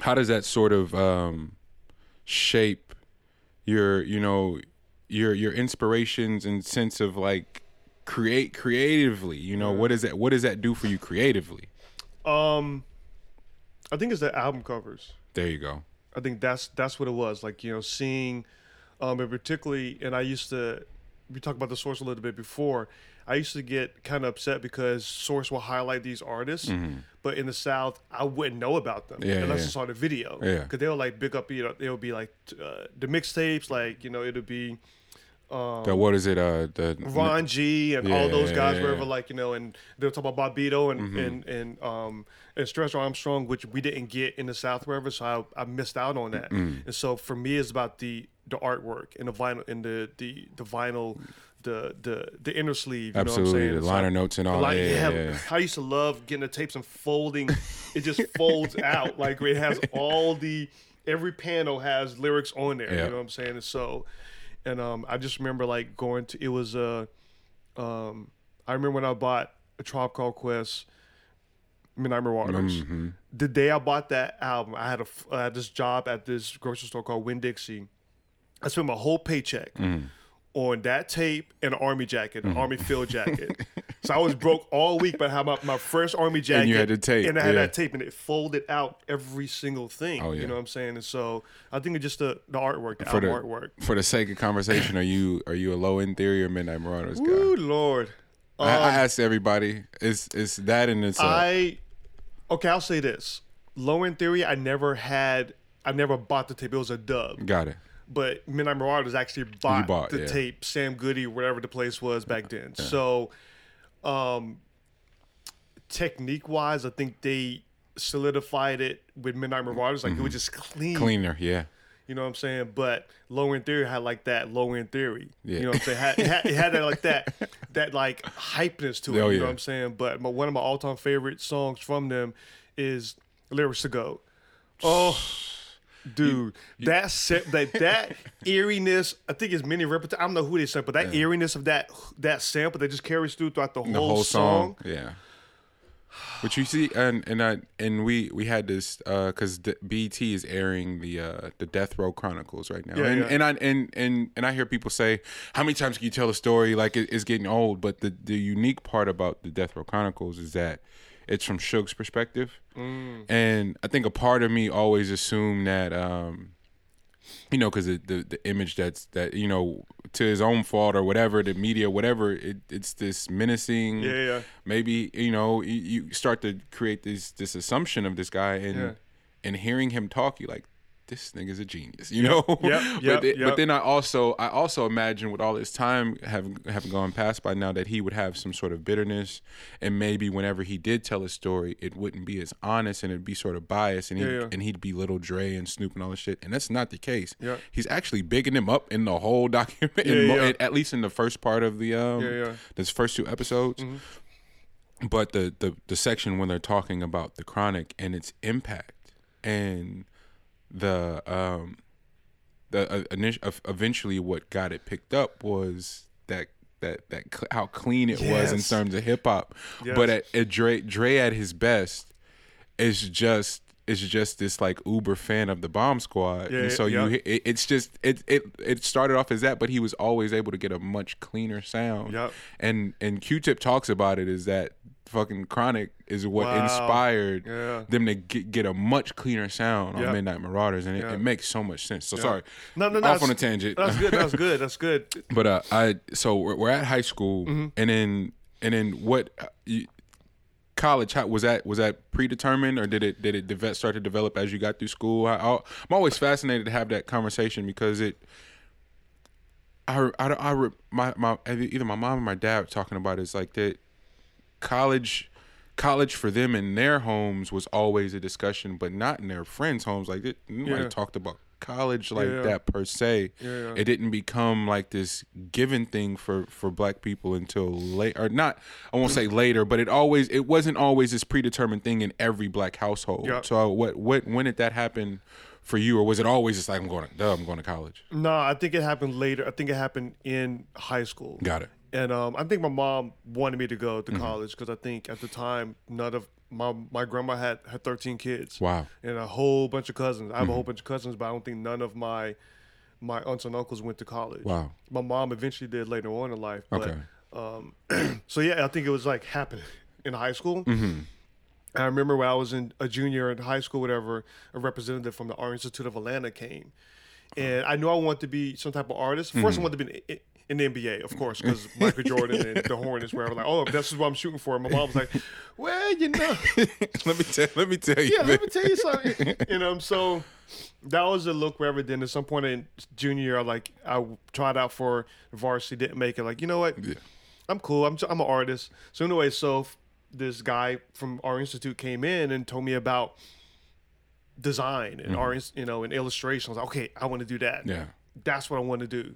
Speaker 1: How does that sort of um, shape your you know your your inspirations and sense of like create creatively. You know, what does that what does that do for you creatively?
Speaker 2: Um, I think it's the album covers.
Speaker 1: There you go.
Speaker 2: I think that's that's what it was. Like you know, seeing, um, and particularly, and I used to. We talked about the source a little bit before. I used to get kind of upset because Source will highlight these artists, but in the South, I wouldn't know about them
Speaker 1: Mm-hmm. Yeah,
Speaker 2: unless
Speaker 1: yeah.
Speaker 2: I saw the video.
Speaker 1: Yeah.
Speaker 2: because they'll like pick up, you know, they'll be like uh, the mixtapes, like you know, it'll be
Speaker 1: the what is it? Uh, the
Speaker 2: Ron G and
Speaker 1: Yeah,
Speaker 2: all those guys,
Speaker 1: yeah,
Speaker 2: wherever, like you know, and they'll talk about Bobbito and and and um and Stretch Armstrong, which we didn't get in the South, wherever. So I, I missed out on that.
Speaker 1: Mm.
Speaker 2: And so for me, it's about the the artwork and the vinyl and the the the vinyl. The, the the inner sleeve, you
Speaker 1: Absolutely,
Speaker 2: know what I'm saying?
Speaker 1: the liner
Speaker 2: like-
Speaker 1: notes and all
Speaker 2: li-
Speaker 1: that. Yeah, yeah, yeah.
Speaker 2: I used to love getting the tapes and folding. it just folds out like it has all the every panel has lyrics on there.
Speaker 1: Yeah.
Speaker 2: You know what I'm saying? And so, and um, I just remember like going to it was uh, um, I remember when I bought a Tribe Called Quest, Midnight Marauders.
Speaker 1: Mm-hmm.
Speaker 2: The day I bought that album, I had a I had this job at this grocery store called Winn Dixie. I spent my whole paycheck
Speaker 1: Mm-hmm.
Speaker 2: on that tape and an army jacket, an army field jacket. so I was broke all week, but I had my, my first army jacket.
Speaker 1: And you had the tape,
Speaker 2: And I had
Speaker 1: yeah.
Speaker 2: that tape, and it folded out every single thing.
Speaker 1: Oh, yeah.
Speaker 2: You know what I'm saying? And so I think it's just the, the artwork, the
Speaker 1: For the
Speaker 2: album artwork.
Speaker 1: for the sake of conversation, are you are you a low end theory or midnight marauders guy?
Speaker 2: Ooh, Lord.
Speaker 1: I, I
Speaker 2: Um,
Speaker 1: asked everybody. It's it's that and it's uh,
Speaker 2: I okay. I'll say this: Low End Theory. I never had. I never bought the tape. It was a dub.
Speaker 1: got it.
Speaker 2: But Midnight Marauders actually bought,
Speaker 1: bought,
Speaker 2: the
Speaker 1: yeah.
Speaker 2: tape. Sam Goody, whatever the place was back then. So, um, technique wise, I think they solidified it with Midnight Marauders. Like it was just clean.
Speaker 1: Cleaner, yeah.
Speaker 2: You know what I'm saying? But low end theory had like that low end theory.
Speaker 1: Yeah.
Speaker 2: You know what I'm saying? Had, it, had, it had that like that that like hypeness to it.
Speaker 1: Oh,
Speaker 2: you
Speaker 1: yeah.
Speaker 2: know what I'm saying? But my, one of my all time favorite songs from them is Lyrics to Go. Oh, dude, that set that that eeriness. I think it's Minnie Riperton. I don't know who they said, but that eeriness of that that sample that just carries through throughout the whole,
Speaker 1: The whole
Speaker 2: song.
Speaker 1: song, yeah. But you see, and and I and we we had this because BET is airing the uh, the Death Row Chronicles right now,
Speaker 2: Yeah,
Speaker 1: and
Speaker 2: yeah.
Speaker 1: and I and and and I hear people say, how many times can you tell a story like it, it's getting old? But the the unique part about the Death Row Chronicles is that it's from Suge's perspective,
Speaker 2: Mm.
Speaker 1: and I think a part of me always assumed that. um you know, because the, the the image that's that you know to his own fault or whatever, the media, whatever, it, it's this menacing.
Speaker 2: Yeah, yeah.
Speaker 1: Maybe you know you, you start to create this this assumption of this guy, and
Speaker 2: Yeah.
Speaker 1: and hearing him talk, you like this nigga's a genius, you know.
Speaker 2: Yep,
Speaker 1: but,
Speaker 2: yep,
Speaker 1: then,
Speaker 2: yep.
Speaker 1: but then I also I also imagine with all his time have have gone past by now that he would have some sort of bitterness, and maybe whenever he did tell his story, it wouldn't be as honest and it'd be sort of biased, and he
Speaker 2: Yeah, yeah.
Speaker 1: and he'd be little Dre and Snoop and all this shit, and that's not the case.
Speaker 2: Yeah.
Speaker 1: He's actually bigging him up in the whole document, in
Speaker 2: Yeah,
Speaker 1: mo-
Speaker 2: yeah.
Speaker 1: at least in the first part of the um,
Speaker 2: Yeah, Mm-hmm. yeah.
Speaker 1: this first two episodes. But the, the the section when they're talking about the chronic and its impact and the um the uh, eventually what got it picked up was that that that cl- how clean it was in terms of hip hop.
Speaker 2: Yes.
Speaker 1: But at, at Dre Dre at his best is just is just this like uber fan of the bomb squad
Speaker 2: Yeah,
Speaker 1: and so
Speaker 2: yeah.
Speaker 1: you it, it's just it, it it started off as that but he was always able to get a much cleaner sound
Speaker 2: Yep.
Speaker 1: and and q-tip talks about it is that fucking chronic is what
Speaker 2: Wow.
Speaker 1: inspired
Speaker 2: Yeah.
Speaker 1: them to get, get a much cleaner sound on
Speaker 2: Yeah.
Speaker 1: midnight marauders and it,
Speaker 2: Yeah.
Speaker 1: it makes so much sense so sorry
Speaker 2: No, no, no.
Speaker 1: off on a tangent
Speaker 2: That's good. That's good. That's good.
Speaker 1: but uh, I so we're, we're at high school,
Speaker 2: Mm-hmm.
Speaker 1: and then and then what? uh, You, college how, was that was that predetermined or did it did it start to develop as you got through school? I, I'm always fascinated to have that conversation because it. I I, I my my either my mom or my dad were talking about it, is like that college college for them in their homes was always a discussion but not in their friends homes like it, nobody
Speaker 2: Yeah.
Speaker 1: talked about college like
Speaker 2: Yeah.
Speaker 1: that per se
Speaker 2: Yeah,
Speaker 1: it didn't become like this given thing for for black people until late or not i won't say later but it always it wasn't always this predetermined thing in every black household
Speaker 2: Yep.
Speaker 1: so uh, what what when did that happen for you or was it always just like i'm going to duh, i'm going to college
Speaker 2: No, I think it happened later. I think it happened in high school.
Speaker 1: got it
Speaker 2: And um, I think my mom wanted me to go to college because I think at the time none of my my grandma had had 13 kids.
Speaker 1: Wow.
Speaker 2: And a whole bunch of cousins. I have a whole bunch of cousins, but I don't think none of my my aunts and uncles went to college.
Speaker 1: Wow.
Speaker 2: My mom eventually did later on in life. But,
Speaker 1: Okay.
Speaker 2: Um, so yeah, I think it was like happening in high school.
Speaker 1: Mm-hmm.
Speaker 2: I remember when I was in a junior in high school, whatever, a representative from the Art Institute of Atlanta came, and I knew I wanted to be some type of artist. 1st
Speaker 1: Mm-hmm.
Speaker 2: I wanted to be in, in the NBA, of course, because Michael Jordan and the Hornets were like, "Oh, this is what I'm shooting for." And my mom was like, "Well, you know,
Speaker 1: let me tell. Let me tell you.
Speaker 2: yeah, let me tell you something." You know, so that was a look wherever. Then at some point in junior year, I like I tried out for varsity, didn't make it. Like, you know what?
Speaker 1: Yeah.
Speaker 2: I'm cool. I'm I'm an artist. So anyway, so this guy from Art Institute came in and told me about design and mm-hmm. our ins- you know and illustration. I was like, okay, I want to do that.
Speaker 1: Yeah.
Speaker 2: that's what I want to do.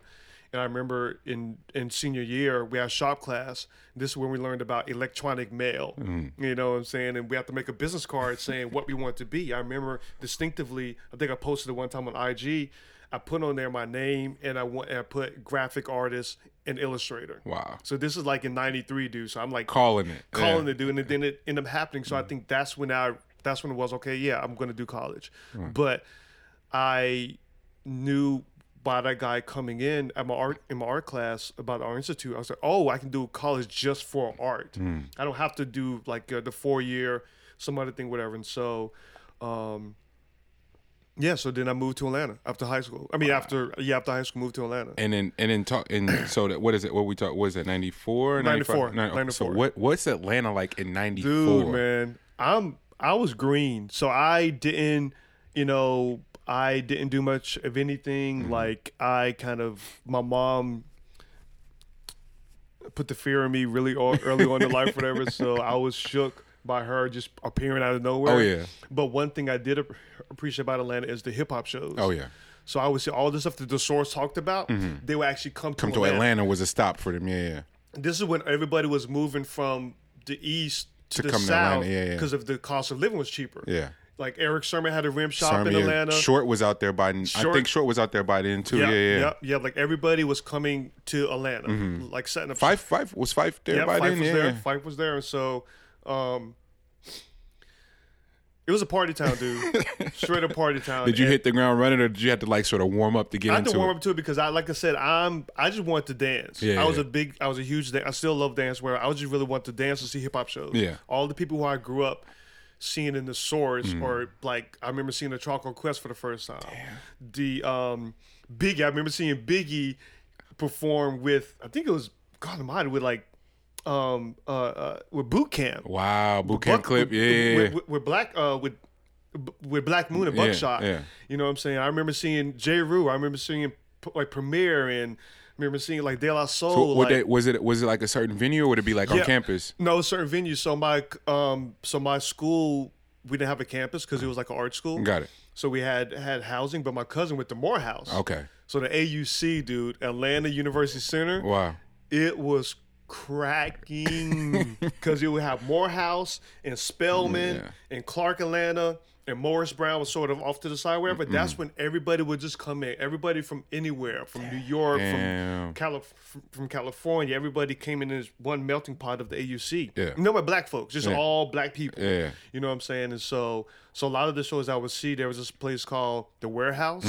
Speaker 2: And I remember in in senior year we had shop class. This is when we learned about electronic mail. Mm. You know what I'm saying? And we have to make a business card saying what we want to be. I remember distinctively. I think I posted it one time on IG. I put on there my name and I want and I put graphic artist and illustrator.
Speaker 1: Wow.
Speaker 2: So this is like in '93, dude. So I'm like
Speaker 1: Calling it.
Speaker 2: calling
Speaker 1: yeah.
Speaker 2: it, dude, and then it ended up happening. So I mm. think that's when I that's when it was okay. Yeah, I'm gonna do college, mm. but I knew by that guy coming in at my art in my art class about Art Institute. I was like, oh, I can do college just for art. I don't have to do like uh, the four year some other thing, whatever. And so. um yeah, so then I moved to Atlanta after high school. I mean, after yeah, after high school, moved to Atlanta.
Speaker 1: And then and then talk and so that what is it? What we talk? Was it 94?
Speaker 2: 94,
Speaker 1: 95? So
Speaker 2: 94.
Speaker 1: what what's Atlanta like in '94?
Speaker 2: Dude, man, I'm I was green, so I didn't, you know, I didn't do much of anything. Mm-hmm. Like I kind of, my mom put the fear in me really early on in life, whatever. So I was shook by her just appearing out of nowhere.
Speaker 1: Oh, yeah.
Speaker 2: But one thing I did appreciate about Atlanta is the hip hop shows.
Speaker 1: Oh yeah.
Speaker 2: So I would see all the stuff that the source talked about. Mm-hmm. They would actually come to
Speaker 1: Come to Atlanta was a stop for them. Yeah, yeah.
Speaker 2: this is when everybody was moving from the east to,
Speaker 1: To
Speaker 2: the
Speaker 1: come
Speaker 2: south
Speaker 1: Atlanta, yeah, yeah.
Speaker 2: because of the cost of living was cheaper.
Speaker 1: Yeah.
Speaker 2: Like Erick Sermon had a rim shop in
Speaker 1: yeah.
Speaker 2: Atlanta.
Speaker 1: Short was out there by. I think Short was out there by then too. Yeah, yeah.
Speaker 2: yeah, yeah. Like everybody was coming to Atlanta, like setting up.
Speaker 1: Phife, Phife was Phife there
Speaker 2: yeah,
Speaker 1: by
Speaker 2: Phife
Speaker 1: then.
Speaker 2: was
Speaker 1: yeah.
Speaker 2: there. Phife was there, and so, um, it was a party town, dude. Straight up party town.
Speaker 1: Did you
Speaker 2: And
Speaker 1: hit the ground running, or did you have to like sort of warm up to get it?
Speaker 2: I had
Speaker 1: into
Speaker 2: to warm
Speaker 1: it?
Speaker 2: up to it because I, like I said, I'm. I just wanted to dance.
Speaker 1: Yeah,
Speaker 2: I was
Speaker 1: yeah.
Speaker 2: a big. I was a huge. Dan- I still love dance. Where I was just really want to dance and see hip hop shows.
Speaker 1: Yeah.
Speaker 2: All the people who I grew up seeing in the source,
Speaker 1: Mm.
Speaker 2: or like I remember seeing the Tribe Called Quest for the first time. The um Biggie. I remember seeing Biggie perform with. I think it was God Almighty with like um uh, uh with Boot Camp.
Speaker 1: Wow, boot camp
Speaker 2: Buck-
Speaker 1: Clik.
Speaker 2: with-
Speaker 1: Yeah, yeah,
Speaker 2: with, with, with black uh with with Black Moon and Buckshot.
Speaker 1: yeah.
Speaker 2: You know what I'm saying? I remember seeing Jeru. I remember seeing like Premier and remember seeing like De La Soul.
Speaker 1: So,
Speaker 2: like,
Speaker 1: they, was it? Was it like a certain venue, or would it be like on campus?
Speaker 2: no certain venues. So my um so my school we didn't have a campus because it was like an art school.
Speaker 1: Got it.
Speaker 2: So we had had housing, but my cousin went to Morehouse.
Speaker 1: Okay.
Speaker 2: So the AUC, dude, Atlanta University Center.
Speaker 1: Wow.
Speaker 2: it was cracking because it would have Morehouse and Spelman
Speaker 1: Yeah.
Speaker 2: and Clark Atlanta and Morris Brown was sort of off to the side, wherever. That's when everybody would just come in. Everybody from anywhere, from New York,
Speaker 1: Damn.
Speaker 2: from Calif- from California, everybody came in as one melting pot of the AUC.
Speaker 1: Yeah.
Speaker 2: no, but black folks, just
Speaker 1: Yeah.
Speaker 2: all black people.
Speaker 1: Yeah.
Speaker 2: You know what I'm saying? And so, so a lot of the shows I would see, there was this place called the Warehouse,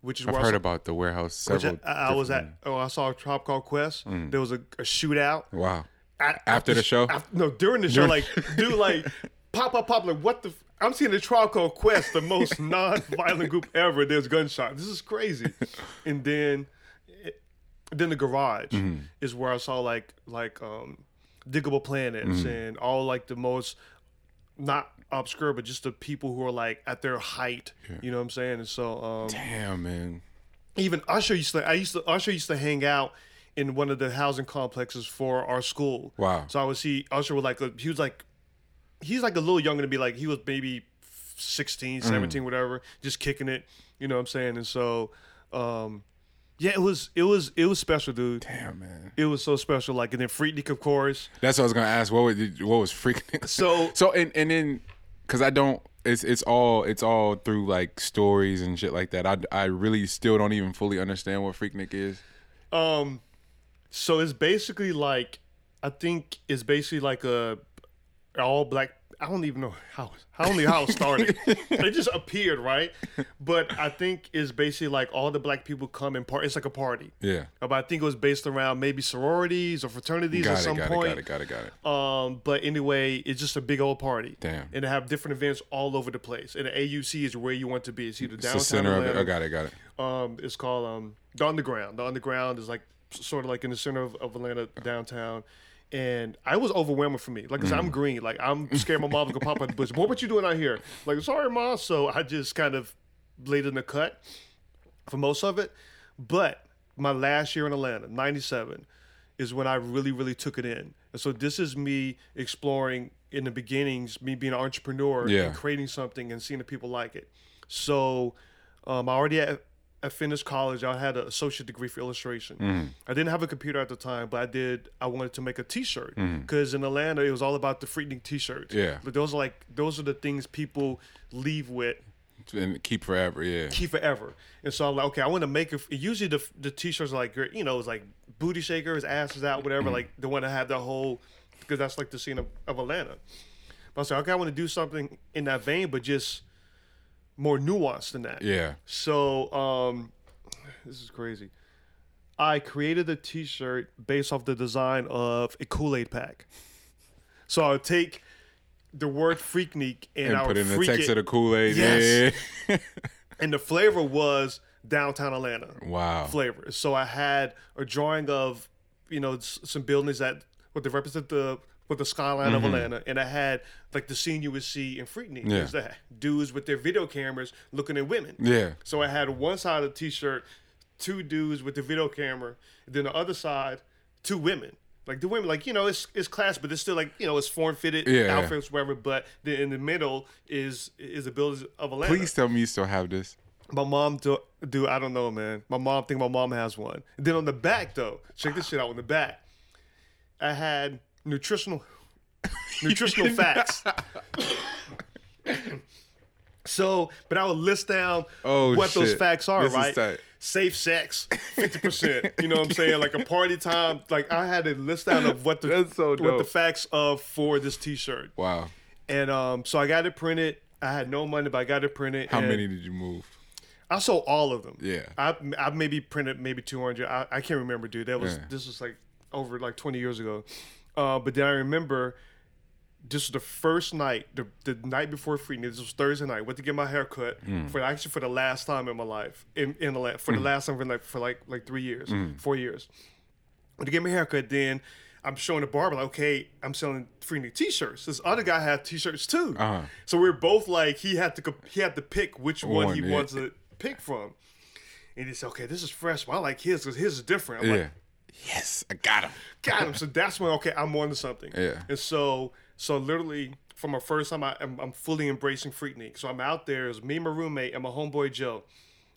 Speaker 2: which is
Speaker 1: Mm-hmm. I've
Speaker 2: where I
Speaker 1: heard
Speaker 2: saw-
Speaker 1: about the warehouse.
Speaker 2: which
Speaker 1: Several.
Speaker 2: I, I was at. Oh, I saw a Tribe Called Quest. There was a, a shootout.
Speaker 1: Wow.
Speaker 2: A-
Speaker 1: After the show?
Speaker 2: af- no, during the show, like, dude, like, pop, pop, pop, like, what the? I'm seeing the Tribe Called Quest, the most non-violent group ever. There's gunshot. This is crazy. And then, it, then the garage
Speaker 1: Mm-hmm.
Speaker 2: is where I saw like, like, um, diggable planets
Speaker 1: Mm-hmm.
Speaker 2: and all like the most not obscure, but just the people who are like at their height. You know what I'm saying? And so, um,
Speaker 1: Damn, man.
Speaker 2: even Usher used to I used to Usher used to hang out in one of the housing complexes for our school.
Speaker 1: Wow.
Speaker 2: So I would see Usher was like a, he was like he's like a little younger to be like he was maybe 16,
Speaker 1: Mm.
Speaker 2: 17, whatever, just kicking it, you know what I'm saying? And so um yeah, it was it was it was special, dude.
Speaker 1: Damn, man.
Speaker 2: It was so special like and then Freaknik of course.
Speaker 1: That's what I was gonna ask. What was what was Freaknik?
Speaker 2: So
Speaker 1: So and and then, cause I don't. It's it's all it's all through like stories and shit like that. I I really still don't even fully understand what Freaknik is.
Speaker 2: Um, so it's basically like I think it's basically like a all black I don't even know how I don't know how it started. it just appeared, right? But I think it's basically like all the black people come and part. It's like a party.
Speaker 1: Yeah.
Speaker 2: But I think it was based around maybe sororities or fraternities
Speaker 1: Got
Speaker 2: at
Speaker 1: it,
Speaker 2: some
Speaker 1: got it,
Speaker 2: point.
Speaker 1: got it, got it, got it.
Speaker 2: Um, but anyway, it's just a big old party.
Speaker 1: Damn.
Speaker 2: And they have different events all over the place. And the AUC is where you want to be. It's either
Speaker 1: It's
Speaker 2: downtown
Speaker 1: the center of it.
Speaker 2: Atlanta.
Speaker 1: I got it, got it.
Speaker 2: Um, it's called um the Underground. The Underground is like sort of like in the center of, of Atlanta downtown. And I was overwhelming for me. Like, cause
Speaker 1: Mm.
Speaker 2: I'm green. Like, I'm scared my mom's gonna pop out the bush. What what you doing out here? Like, sorry, mom. So I just kind of laid in the cut for most of it. But my last year in Atlanta, 97, is when I really, really took it in. And so this is me exploring in the beginnings, me being an entrepreneur
Speaker 1: Yeah.
Speaker 2: and creating something and seeing the people like it. So um, I already had, I finished college. I had an associate degree for illustration.
Speaker 1: Mm-hmm.
Speaker 2: I didn't have a computer at the time, but I did. I wanted to make a T-shirt because in Atlanta it was all about the Freaknik T-shirts.
Speaker 1: Yeah.
Speaker 2: but those are like those are the things people leave with
Speaker 1: And keep forever, yeah.
Speaker 2: keep forever. And so I'm like, okay, I want to make it. Usually the the t-shirts are like, you know, it's like booty shakers, asses out, whatever. Like the one that have the whole, because that's like the scene of, of Atlanta. But I was like, okay, I want to do something in that vein, but just more nuanced than that.
Speaker 1: Yeah.
Speaker 2: So um, this is crazy. I created a T-shirt based off the design of a Kool Aid pack. So I would take the word Freaknik and,
Speaker 1: And
Speaker 2: I
Speaker 1: put
Speaker 2: would
Speaker 1: in the text
Speaker 2: it,
Speaker 1: of the Kool-Aid.
Speaker 2: Yes.
Speaker 1: Yeah.
Speaker 2: and the flavor was downtown Atlanta
Speaker 1: Wow.
Speaker 2: flavor. So I had a drawing of, you know, some buildings that what they represent the with the skyline of Atlanta, and I had like the scene you would see in Freaknik.
Speaker 1: Mm-hmm. Yeah.
Speaker 2: Is that dudes with their video cameras looking at women.
Speaker 1: Yeah.
Speaker 2: So I had one side of the t-shirt, two dudes with the video camera, and then the other side, two women. Like the women, like you know, it's it's class, but it's still like you know, it's form fitted
Speaker 1: Yeah,
Speaker 2: outfits, whatever. But then in the middle is is the buildings of Atlanta.
Speaker 1: Please tell me you still have this.
Speaker 2: My mom do, do I don't know, man. My mom think my mom has one. And then on the back though, check this shit out on the back. I had nutritional nutritional facts. so, but I would list down
Speaker 1: Oh,
Speaker 2: what those facts are,
Speaker 1: This
Speaker 2: right? Safe sex, fifty percent. You know what I'm saying? Like a party time. Like I had a list down of what the
Speaker 1: so
Speaker 2: what the facts of for this T-shirt.
Speaker 1: Wow.
Speaker 2: And um, so I got it printed. I had no money, but I got it printed.
Speaker 1: How many did you move?
Speaker 2: I sold all of them.
Speaker 1: Yeah.
Speaker 2: I I maybe printed maybe two hundred. I, I can't remember, dude. That was
Speaker 1: Yeah.
Speaker 2: this was like over like twenty years ago. Uh, but then I remember this was the first night, the, the night before Freaknik. This was Thursday night. Went to get my hair cut
Speaker 1: Mm.
Speaker 2: for actually for the last time in my life. In in the for the last time for like for like like three years,
Speaker 1: Mm.
Speaker 2: four years. Went to get my hair cut. Then I'm showing the barber like, okay, I'm selling Freaknik t-shirts. This other guy had t-shirts too.
Speaker 1: Uh-huh.
Speaker 2: So we are both like, he had to he had to pick which one,
Speaker 1: One,
Speaker 2: he
Speaker 1: yeah.
Speaker 2: wants to pick from. And he said, okay, this is fresh, but I like his because his is different. I'm
Speaker 1: Yeah.
Speaker 2: like,
Speaker 1: Yes, I got him.
Speaker 2: got him. So that's when okay, I'm on to something.
Speaker 1: Yeah.
Speaker 2: And so so literally from my first time, I, I'm, I'm fully embracing Freaknik. So I'm out there. It was me and my roommate and my homeboy Joe.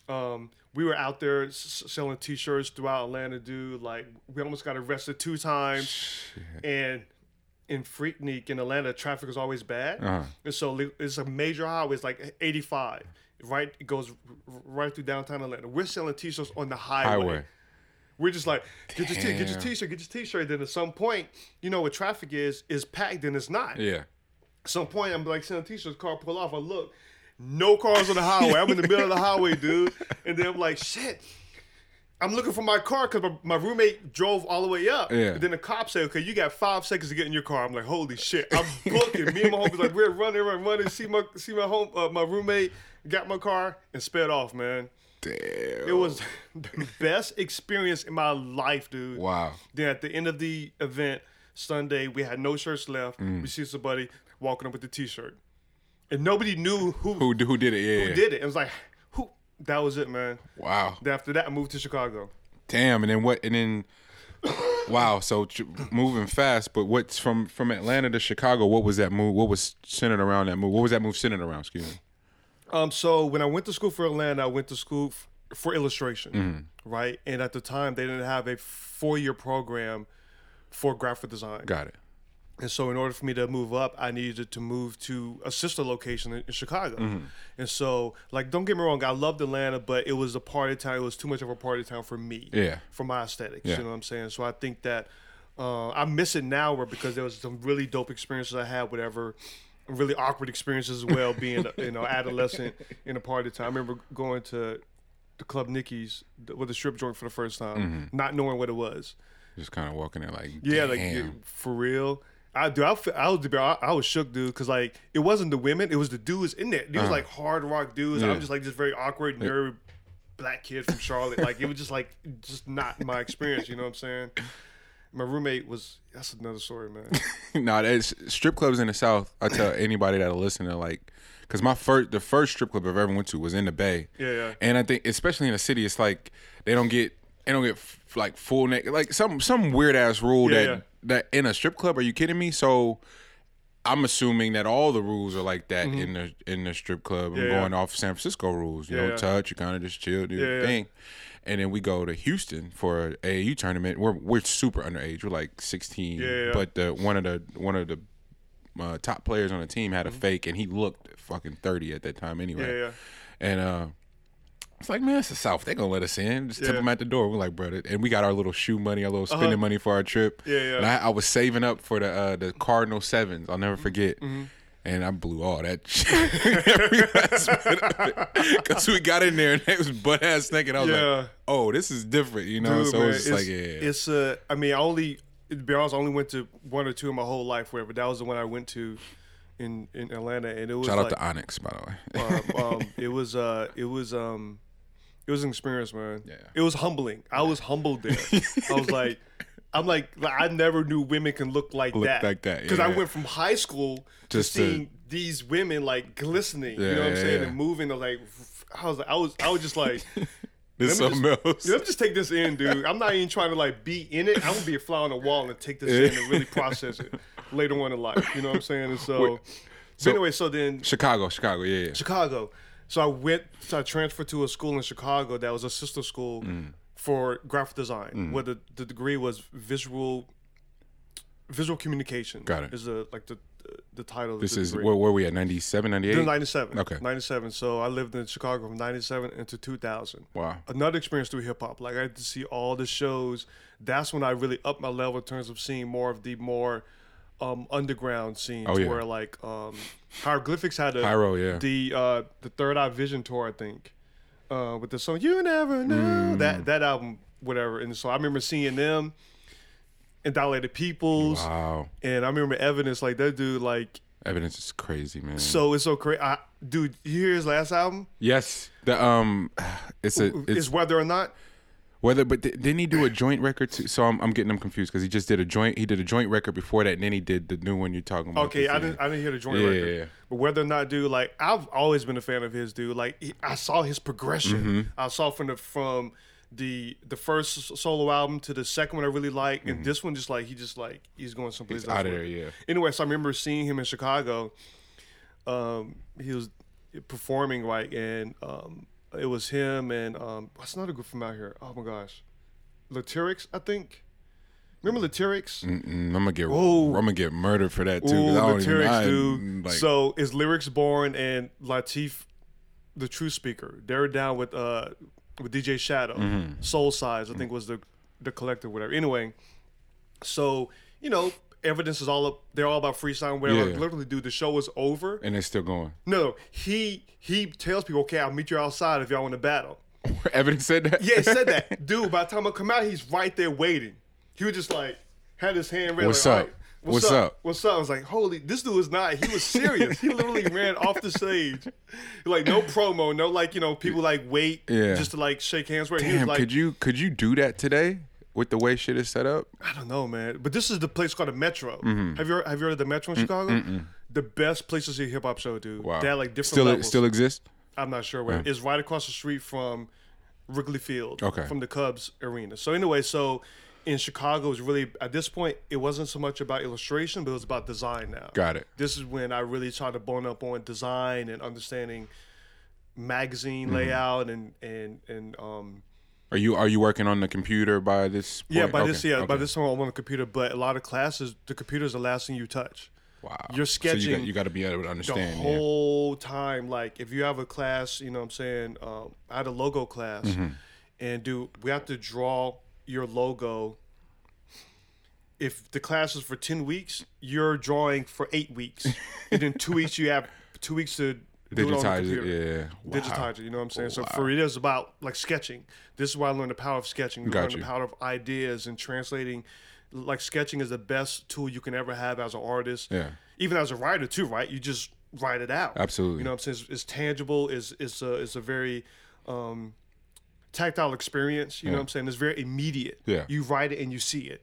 Speaker 2: Um, we were out there s- selling T-shirts throughout Atlanta, dude. Like we almost got arrested two times. And in Freaknik in Atlanta, traffic is always bad.
Speaker 1: Uh-huh.
Speaker 2: And so li- it's a major highway. It's like 85. Right, it goes r- right through downtown Atlanta. We're selling T-shirts on the
Speaker 1: Highway.
Speaker 2: We're just like, get your, t- get your t-shirt, get your t-shirt. Then at some point, you know what traffic is, is packed and it's not.
Speaker 1: Yeah.
Speaker 2: Some point, I'm like selling t-shirts, car pull off. I look, no cars on the highway. I'm in the middle of the highway, dude. And then I'm like, shit. I'm looking for my car because my, my roommate drove all the way up.
Speaker 1: Yeah.
Speaker 2: And then the cop said, okay, you got five seconds to get in your car. I'm like, holy shit. I'm booking. Me and my homies like, we're running, running, running. See my see my home uh, my roommate got my car and sped off, man.
Speaker 1: Damn.
Speaker 2: It was the best experience in my life, dude.
Speaker 1: Wow.
Speaker 2: Then at the end of the event, Sunday, we had no shirts left.
Speaker 1: Mm.
Speaker 2: We see somebody walking up with the T-shirt, and nobody knew who
Speaker 1: Who who did it? Yeah.
Speaker 2: who did it. It was like, who? That was it, man.
Speaker 1: Wow.
Speaker 2: Then after that, I moved to Chicago.
Speaker 1: Damn. And then what? And then. Wow. So moving fast, but what's from from Atlanta to Chicago? What was that move? What was centered around that move? What was that move centered around? Excuse me.
Speaker 2: Um, so when I went to school for Atlanta, I went to school f- for illustration,
Speaker 1: Mm-hmm.
Speaker 2: right? And at the time, they didn't have a four-year program for graphic design.
Speaker 1: Got it.
Speaker 2: And so, in order for me to move up, I needed to move to a sister location in, in Chicago.
Speaker 1: Mm-hmm.
Speaker 2: And so, like, don't get me wrong, I loved Atlanta, but it was a party town. It was too much of a party town for me.
Speaker 1: Yeah.
Speaker 2: For my aesthetics.
Speaker 1: Yeah.
Speaker 2: You know what I'm saying? So, I think that uh, I miss it now where because there was some really dope experiences I had, whatever. Really awkward experiences as well, being you know adolescent in a party time. I remember going to the club Nicky's with a strip joint for the first time,
Speaker 1: Mm-hmm.
Speaker 2: not knowing what it was.
Speaker 1: Just kind of walking in like,
Speaker 2: Yeah, like yeah, for real. I do. I, I was I, was shook, dude, because like it wasn't the women, it was the dudes in there. These was like hard rock dudes.
Speaker 1: Yeah.
Speaker 2: I'm just like just very awkward, nerd, black kid from Charlotte. like it was just like just not my experience. You know what I'm saying? My roommate was. That's another story, man.
Speaker 1: no, that's strip clubs in the South. I tell anybody that'll listen to like, because my first, the first strip club I've ever went to was in the Bay.
Speaker 2: Yeah, yeah.
Speaker 1: And I think, especially in the city, it's like they don't get, they don't get f- like full neck, like some some weird ass rule
Speaker 2: Yeah,
Speaker 1: that
Speaker 2: yeah.
Speaker 1: that in a strip club. Are you kidding me? So. I'm assuming that all the rules are like that in the in the strip club. I'm
Speaker 2: Mm-hmm. Yeah,
Speaker 1: going
Speaker 2: yeah.
Speaker 1: off San Francisco rules. You
Speaker 2: Yeah,
Speaker 1: don't touch. You kind of just chill, do your thing. And then we go to Houston for a AAU tournament. We're we're super underage. We're like 16.
Speaker 2: Yeah, yeah.
Speaker 1: But the one of the one of the uh, top players on the team had a fake, and he looked fucking 30 at that time anyway.
Speaker 2: Mm-hmm. Yeah, yeah.
Speaker 1: And uh, it's like, man, it's the South. They're gonna let us in. Just tip
Speaker 2: Yeah.
Speaker 1: them at the door. We're like, brother, and we got our little shoe money, our little spending
Speaker 2: Uh-huh.
Speaker 1: money for our trip.
Speaker 2: Yeah, yeah.
Speaker 1: And I, I was saving up for the uh, the Cardinal sevens. I'll never forget.
Speaker 2: Mm-hmm.
Speaker 1: And I blew all that shit. Every last bit of it. Cause we got in there and it was butt ass naked. I was
Speaker 2: Yeah.
Speaker 1: like, oh, this is different, you know.
Speaker 2: Dude,
Speaker 1: so
Speaker 2: man,
Speaker 1: it's like, yeah,
Speaker 2: It's uh, I mean, I only to be honest, I only went to one or two in my whole life, where, but that was the one I went to in in Atlanta, and it was
Speaker 1: shout
Speaker 2: like,
Speaker 1: out to Onyx, by the way.
Speaker 2: um, um, it was uh, it was um, it was an experience, man.
Speaker 1: Yeah.
Speaker 2: It was humbling. I was humbled there. I was like, I'm like, like, I never knew women can look like
Speaker 1: Look
Speaker 2: that.
Speaker 1: like that,
Speaker 2: Because I went from high school to
Speaker 1: Just to-
Speaker 2: seeing these women like glistening.
Speaker 1: Yeah, you
Speaker 2: know what I'm saying?
Speaker 1: yeah.
Speaker 2: And moving. I was like, I was, I was, I was just like.
Speaker 1: This
Speaker 2: Let me
Speaker 1: something else.
Speaker 2: Let me just take this in, dude. I'm not even trying to like be in it. I'm gonna be a fly on the wall and take this in and really process it later on in life. You know what I'm saying? And so,
Speaker 1: Wait,
Speaker 2: so
Speaker 1: so-
Speaker 2: anyway, so then
Speaker 1: Chicago, Chicago, yeah, yeah.
Speaker 2: Chicago. So I went. So I transferred to a school in Chicago that was a sister school
Speaker 1: Mm.
Speaker 2: for graphic design, where the, the degree was visual visual communication.
Speaker 1: Got it.
Speaker 2: Is the like the the title. of
Speaker 1: This
Speaker 2: the
Speaker 1: is where where we at 97, 98?
Speaker 2: 97.
Speaker 1: Okay.
Speaker 2: 97. So I lived in Chicago from 97 into 2000
Speaker 1: Wow.
Speaker 2: another experience through hip hop. Like I had to see all the shows. That's when I really upped my level in terms of seeing more of the more um, underground scenes.
Speaker 1: Oh, yeah.
Speaker 2: Where like um, hieroglyphics had a,
Speaker 1: Pyro, yeah.
Speaker 2: the uh, the Third Eye Vision tour, I think, uh, with the song "You Never Know."
Speaker 1: Mm.
Speaker 2: That that album, whatever. And so I remember seeing them and Dilated Peoples,
Speaker 1: Wow.
Speaker 2: and I remember Evidence. Like that dude, like
Speaker 1: Evidence is crazy, man.
Speaker 2: so it's so crazy. Dude, you hear his last album?
Speaker 1: yes, the um, it's a it's
Speaker 2: Is Weather or Not.
Speaker 1: Whether, but th- didn't he do a joint record too? So I'm I'm getting them confused because he just did a joint. He did a joint record before that, and then he did the new one you're talking about.
Speaker 2: Okay, I didn't. I didn't hear the joint
Speaker 1: Yeah,
Speaker 2: record.
Speaker 1: yeah, yeah.
Speaker 2: But Weather or Not, dude, like I've always been a fan of his, dude. Like he, I saw his progression.
Speaker 1: Mm-hmm.
Speaker 2: I saw from the from the the first solo album to the second one I really like, and this one just like he just like he's going someplace
Speaker 1: He's out of there, yeah.
Speaker 2: Anyway, so I remember seeing him in Chicago. Um, he was performing right, and um, it was him and um, what's another group from out here? Oh my gosh, Latyrix, I think. Remember Latyrix?
Speaker 1: Mm-mm, I'm gonna get
Speaker 2: Oh.
Speaker 1: I'm gonna get murdered for that too.
Speaker 2: Ooh,
Speaker 1: I don't
Speaker 2: the
Speaker 1: even- I-
Speaker 2: dude.
Speaker 1: like-
Speaker 2: so is lyrics born and Lateef, the Truth Speaker. They're down with uh with DJ Shadow,
Speaker 1: Mm-hmm.
Speaker 2: Solesides, I think was the the collective, whatever. Anyway, so you know, evidence is all up. They're all about freestyle, whatever.
Speaker 1: Yeah.
Speaker 2: Literally, dude, the show was over.
Speaker 1: and they're still going.
Speaker 2: No, he he tells people, okay, I'll meet you outside if y'all want to battle.
Speaker 1: Evidence said that.
Speaker 2: Yeah, he said that, dude. By the time I come out, he's right there waiting. He was just like had his hand ready.
Speaker 1: What's
Speaker 2: like,
Speaker 1: up?
Speaker 2: "All right,
Speaker 1: What's
Speaker 2: What's
Speaker 1: up?"
Speaker 2: up? What's up? I was like, holy, this dude is not. He was serious. he literally ran off the stage, like no promo, no like you know people like wait
Speaker 1: Yeah.
Speaker 2: just to like shake hands. Where he was like,
Speaker 1: could you could you do that today with the way shit is set up?
Speaker 2: I don't know, man. But this is the place called the Metro.
Speaker 1: Mm-hmm.
Speaker 2: Have you heard, have you heard of the Metro in Chicago? The best place to see a hip hop show, dude.
Speaker 1: Wow.
Speaker 2: Had like different
Speaker 1: still
Speaker 2: levels.
Speaker 1: still exist.
Speaker 2: I'm not sure where. It's right across the street from Wrigley Field.
Speaker 1: Okay.
Speaker 2: From the Cubs arena. So anyway, so in Chicago, it was really at this point, it wasn't so much about illustration, but it was about design now.
Speaker 1: Got it.
Speaker 2: This is when I really tried to bone up on design and understanding magazine
Speaker 1: Mm-hmm.
Speaker 2: layout and and and um
Speaker 1: Are you are you working on the computer by this? Point?
Speaker 2: yeah by
Speaker 1: Okay,
Speaker 2: this yeah by this time I'm on the computer but a lot of classes the computer is the last thing you touch
Speaker 1: Wow.
Speaker 2: you're
Speaker 1: So you got,
Speaker 2: sketching
Speaker 1: you got to be able to
Speaker 2: the
Speaker 1: understand. yeah.
Speaker 2: whole time like if you have a class you know what i'm saying um, i had a logo class
Speaker 1: Mm-hmm.
Speaker 2: and do we have to draw your logo if the class is for ten weeks, you're drawing for eight weeks, and then two weeks you have two weeks to it
Speaker 1: Digitize it. Yeah. Wow.
Speaker 2: digitize it. You know what I'm saying? So
Speaker 1: Wow.
Speaker 2: for it is about like sketching. This is why I learned the power of sketching. You
Speaker 1: Got
Speaker 2: learn
Speaker 1: you.
Speaker 2: the power of ideas and translating. Like sketching is the best tool you can ever have as an artist.
Speaker 1: Yeah.
Speaker 2: Even as a writer too, right? You just write it out.
Speaker 1: Absolutely.
Speaker 2: You know what I'm saying? It's, it's tangible. Is it's a it's a very um, tactile experience. You know what I'm saying? It's very immediate.
Speaker 1: Yeah.
Speaker 2: You write it and you see it.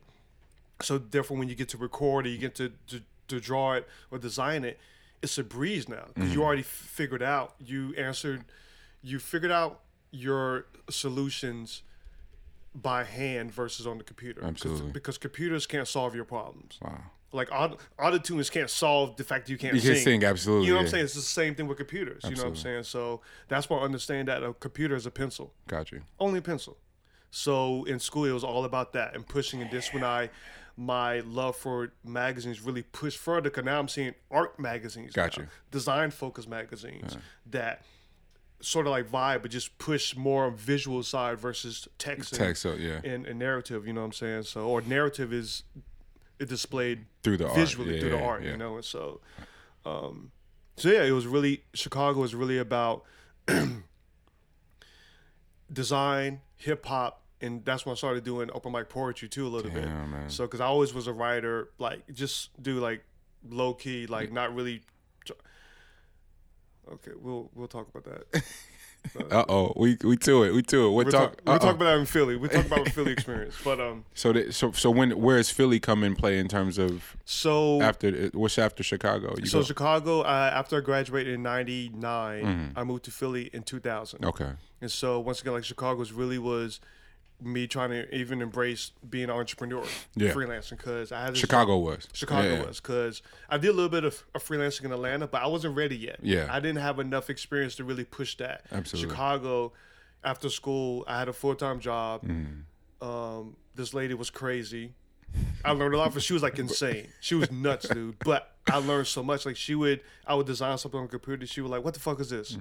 Speaker 2: So therefore, when you get to record or you get to to, to draw it or design it, it's a breeze now because
Speaker 1: Mm-hmm.
Speaker 2: you already f- figured out. You answered. You figured out your solutions by hand versus on the computer.
Speaker 1: Absolutely.
Speaker 2: Because computers can't solve your problems.
Speaker 1: Wow.
Speaker 2: Like aud- autotunes can't solve the fact that you can't
Speaker 1: You
Speaker 2: sing.
Speaker 1: can sing, absolutely.
Speaker 2: You know what I'm saying? It's the same thing with computers. You know what I'm saying? So that's why I understand that a computer is a pencil,
Speaker 1: Got you.
Speaker 2: only a pencil. So in school, it was all about that and pushing. And this when I, my love for magazines really pushed further. Because now I'm seeing art magazines,
Speaker 1: Got
Speaker 2: now,
Speaker 1: you.
Speaker 2: design focused magazines that sort of like vibe, but just push more visual side versus text, and-
Speaker 1: Text. So yeah.
Speaker 2: and, and narrative. You know what I'm saying? So or narrative is it displayed
Speaker 1: Through the art.
Speaker 2: visually
Speaker 1: Yeah,
Speaker 2: through the art,
Speaker 1: yeah.
Speaker 2: you know. And so, um, so yeah, it was really Chicago was really about design, hip hop, and that's when I started doing open mic poetry too a little bit.
Speaker 1: Man.
Speaker 2: So because I always was a writer, like just do like low key, like not really. Okay, we'll we'll talk about that.
Speaker 1: Uh oh. We we to it. We to it. What
Speaker 2: We'll
Speaker 1: talk?
Speaker 2: talk, we'll talk about that in Philly. We'll talk about the Philly experience. But um,
Speaker 1: So that, so so when where is Philly come in play in terms of
Speaker 2: so
Speaker 1: after what's after Chicago? You
Speaker 2: So
Speaker 1: go,
Speaker 2: Chicago, uh, after I graduated in '99, I moved to Philly in 2000.
Speaker 1: okay.
Speaker 2: And so once again, like Chicago's really was me trying to even embrace being an entrepreneur,
Speaker 1: Yeah.
Speaker 2: freelancing, because I had
Speaker 1: Chicago was.
Speaker 2: Chicago
Speaker 1: Yeah.
Speaker 2: was because I did a little bit of, of freelancing in Atlanta, but I wasn't ready yet.
Speaker 1: Yeah.
Speaker 2: I didn't have enough experience to really push that.
Speaker 1: Absolutely.
Speaker 2: Chicago, after school, I had a full time job.
Speaker 1: Mm.
Speaker 2: Um, this lady was crazy. I learned a lot, but she was like insane. She was nuts, dude. But I learned so much. Like she would, I would design something on the computer. She would like, "What the fuck is this?"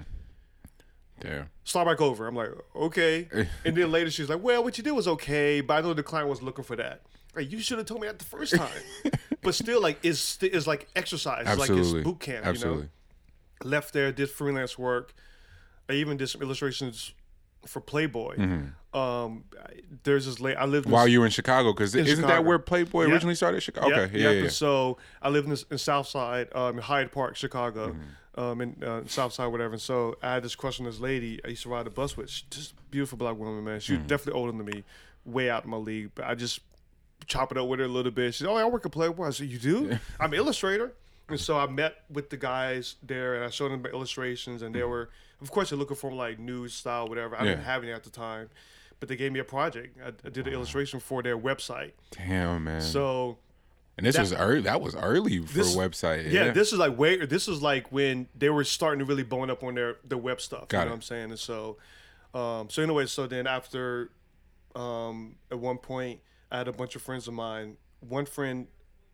Speaker 1: Damn.
Speaker 2: Start back over. I'm like, okay. And then later she's like, well, what you did was okay, but I know the client was looking for that. Like, you should have told me that the first time. but still, like, it's it's like exercise. It's like it's boot camp.
Speaker 1: Absolutely.
Speaker 2: You know, left there, did freelance work. I even did some illustrations for Playboy. Um, there's this late. I lived in
Speaker 1: Mm-hmm. While you were in Chicago, because isn't that where Playboy
Speaker 2: Yeah.
Speaker 1: originally started? Chicago. Okay. Yeah. Yeah.
Speaker 2: And so I live in, this, in South Side, um, Hyde Park, Chicago,
Speaker 1: Mm-hmm.
Speaker 2: Um, in uh, South Side, whatever. And so I had this crush on this lady I used to ride the bus with. She's just beautiful black woman, man. She
Speaker 1: Mm-hmm.
Speaker 2: definitely older than me, way out my league. But I just chop it up with her a little bit. She's, oh, I work at Playboy. I said, you do? I'm an illustrator. And so I met with the guys there, and I showed them my illustrations, and they were, of course, they're looking for like news style, whatever. I didn't have any at the time, but they gave me a project. I, I did an illustration for their website.
Speaker 1: Damn, man.
Speaker 2: So
Speaker 1: and this
Speaker 2: that-
Speaker 1: was early. That was early for
Speaker 2: This-
Speaker 1: a website.
Speaker 2: yeah,
Speaker 1: Yeah.
Speaker 2: this is like way. This is like when they were starting to really bone up on their their web stuff.
Speaker 1: Got
Speaker 2: you
Speaker 1: it.
Speaker 2: know what I'm saying? And so, um, so anyway, so then after, um, at one point, I had a bunch of friends of mine. One friend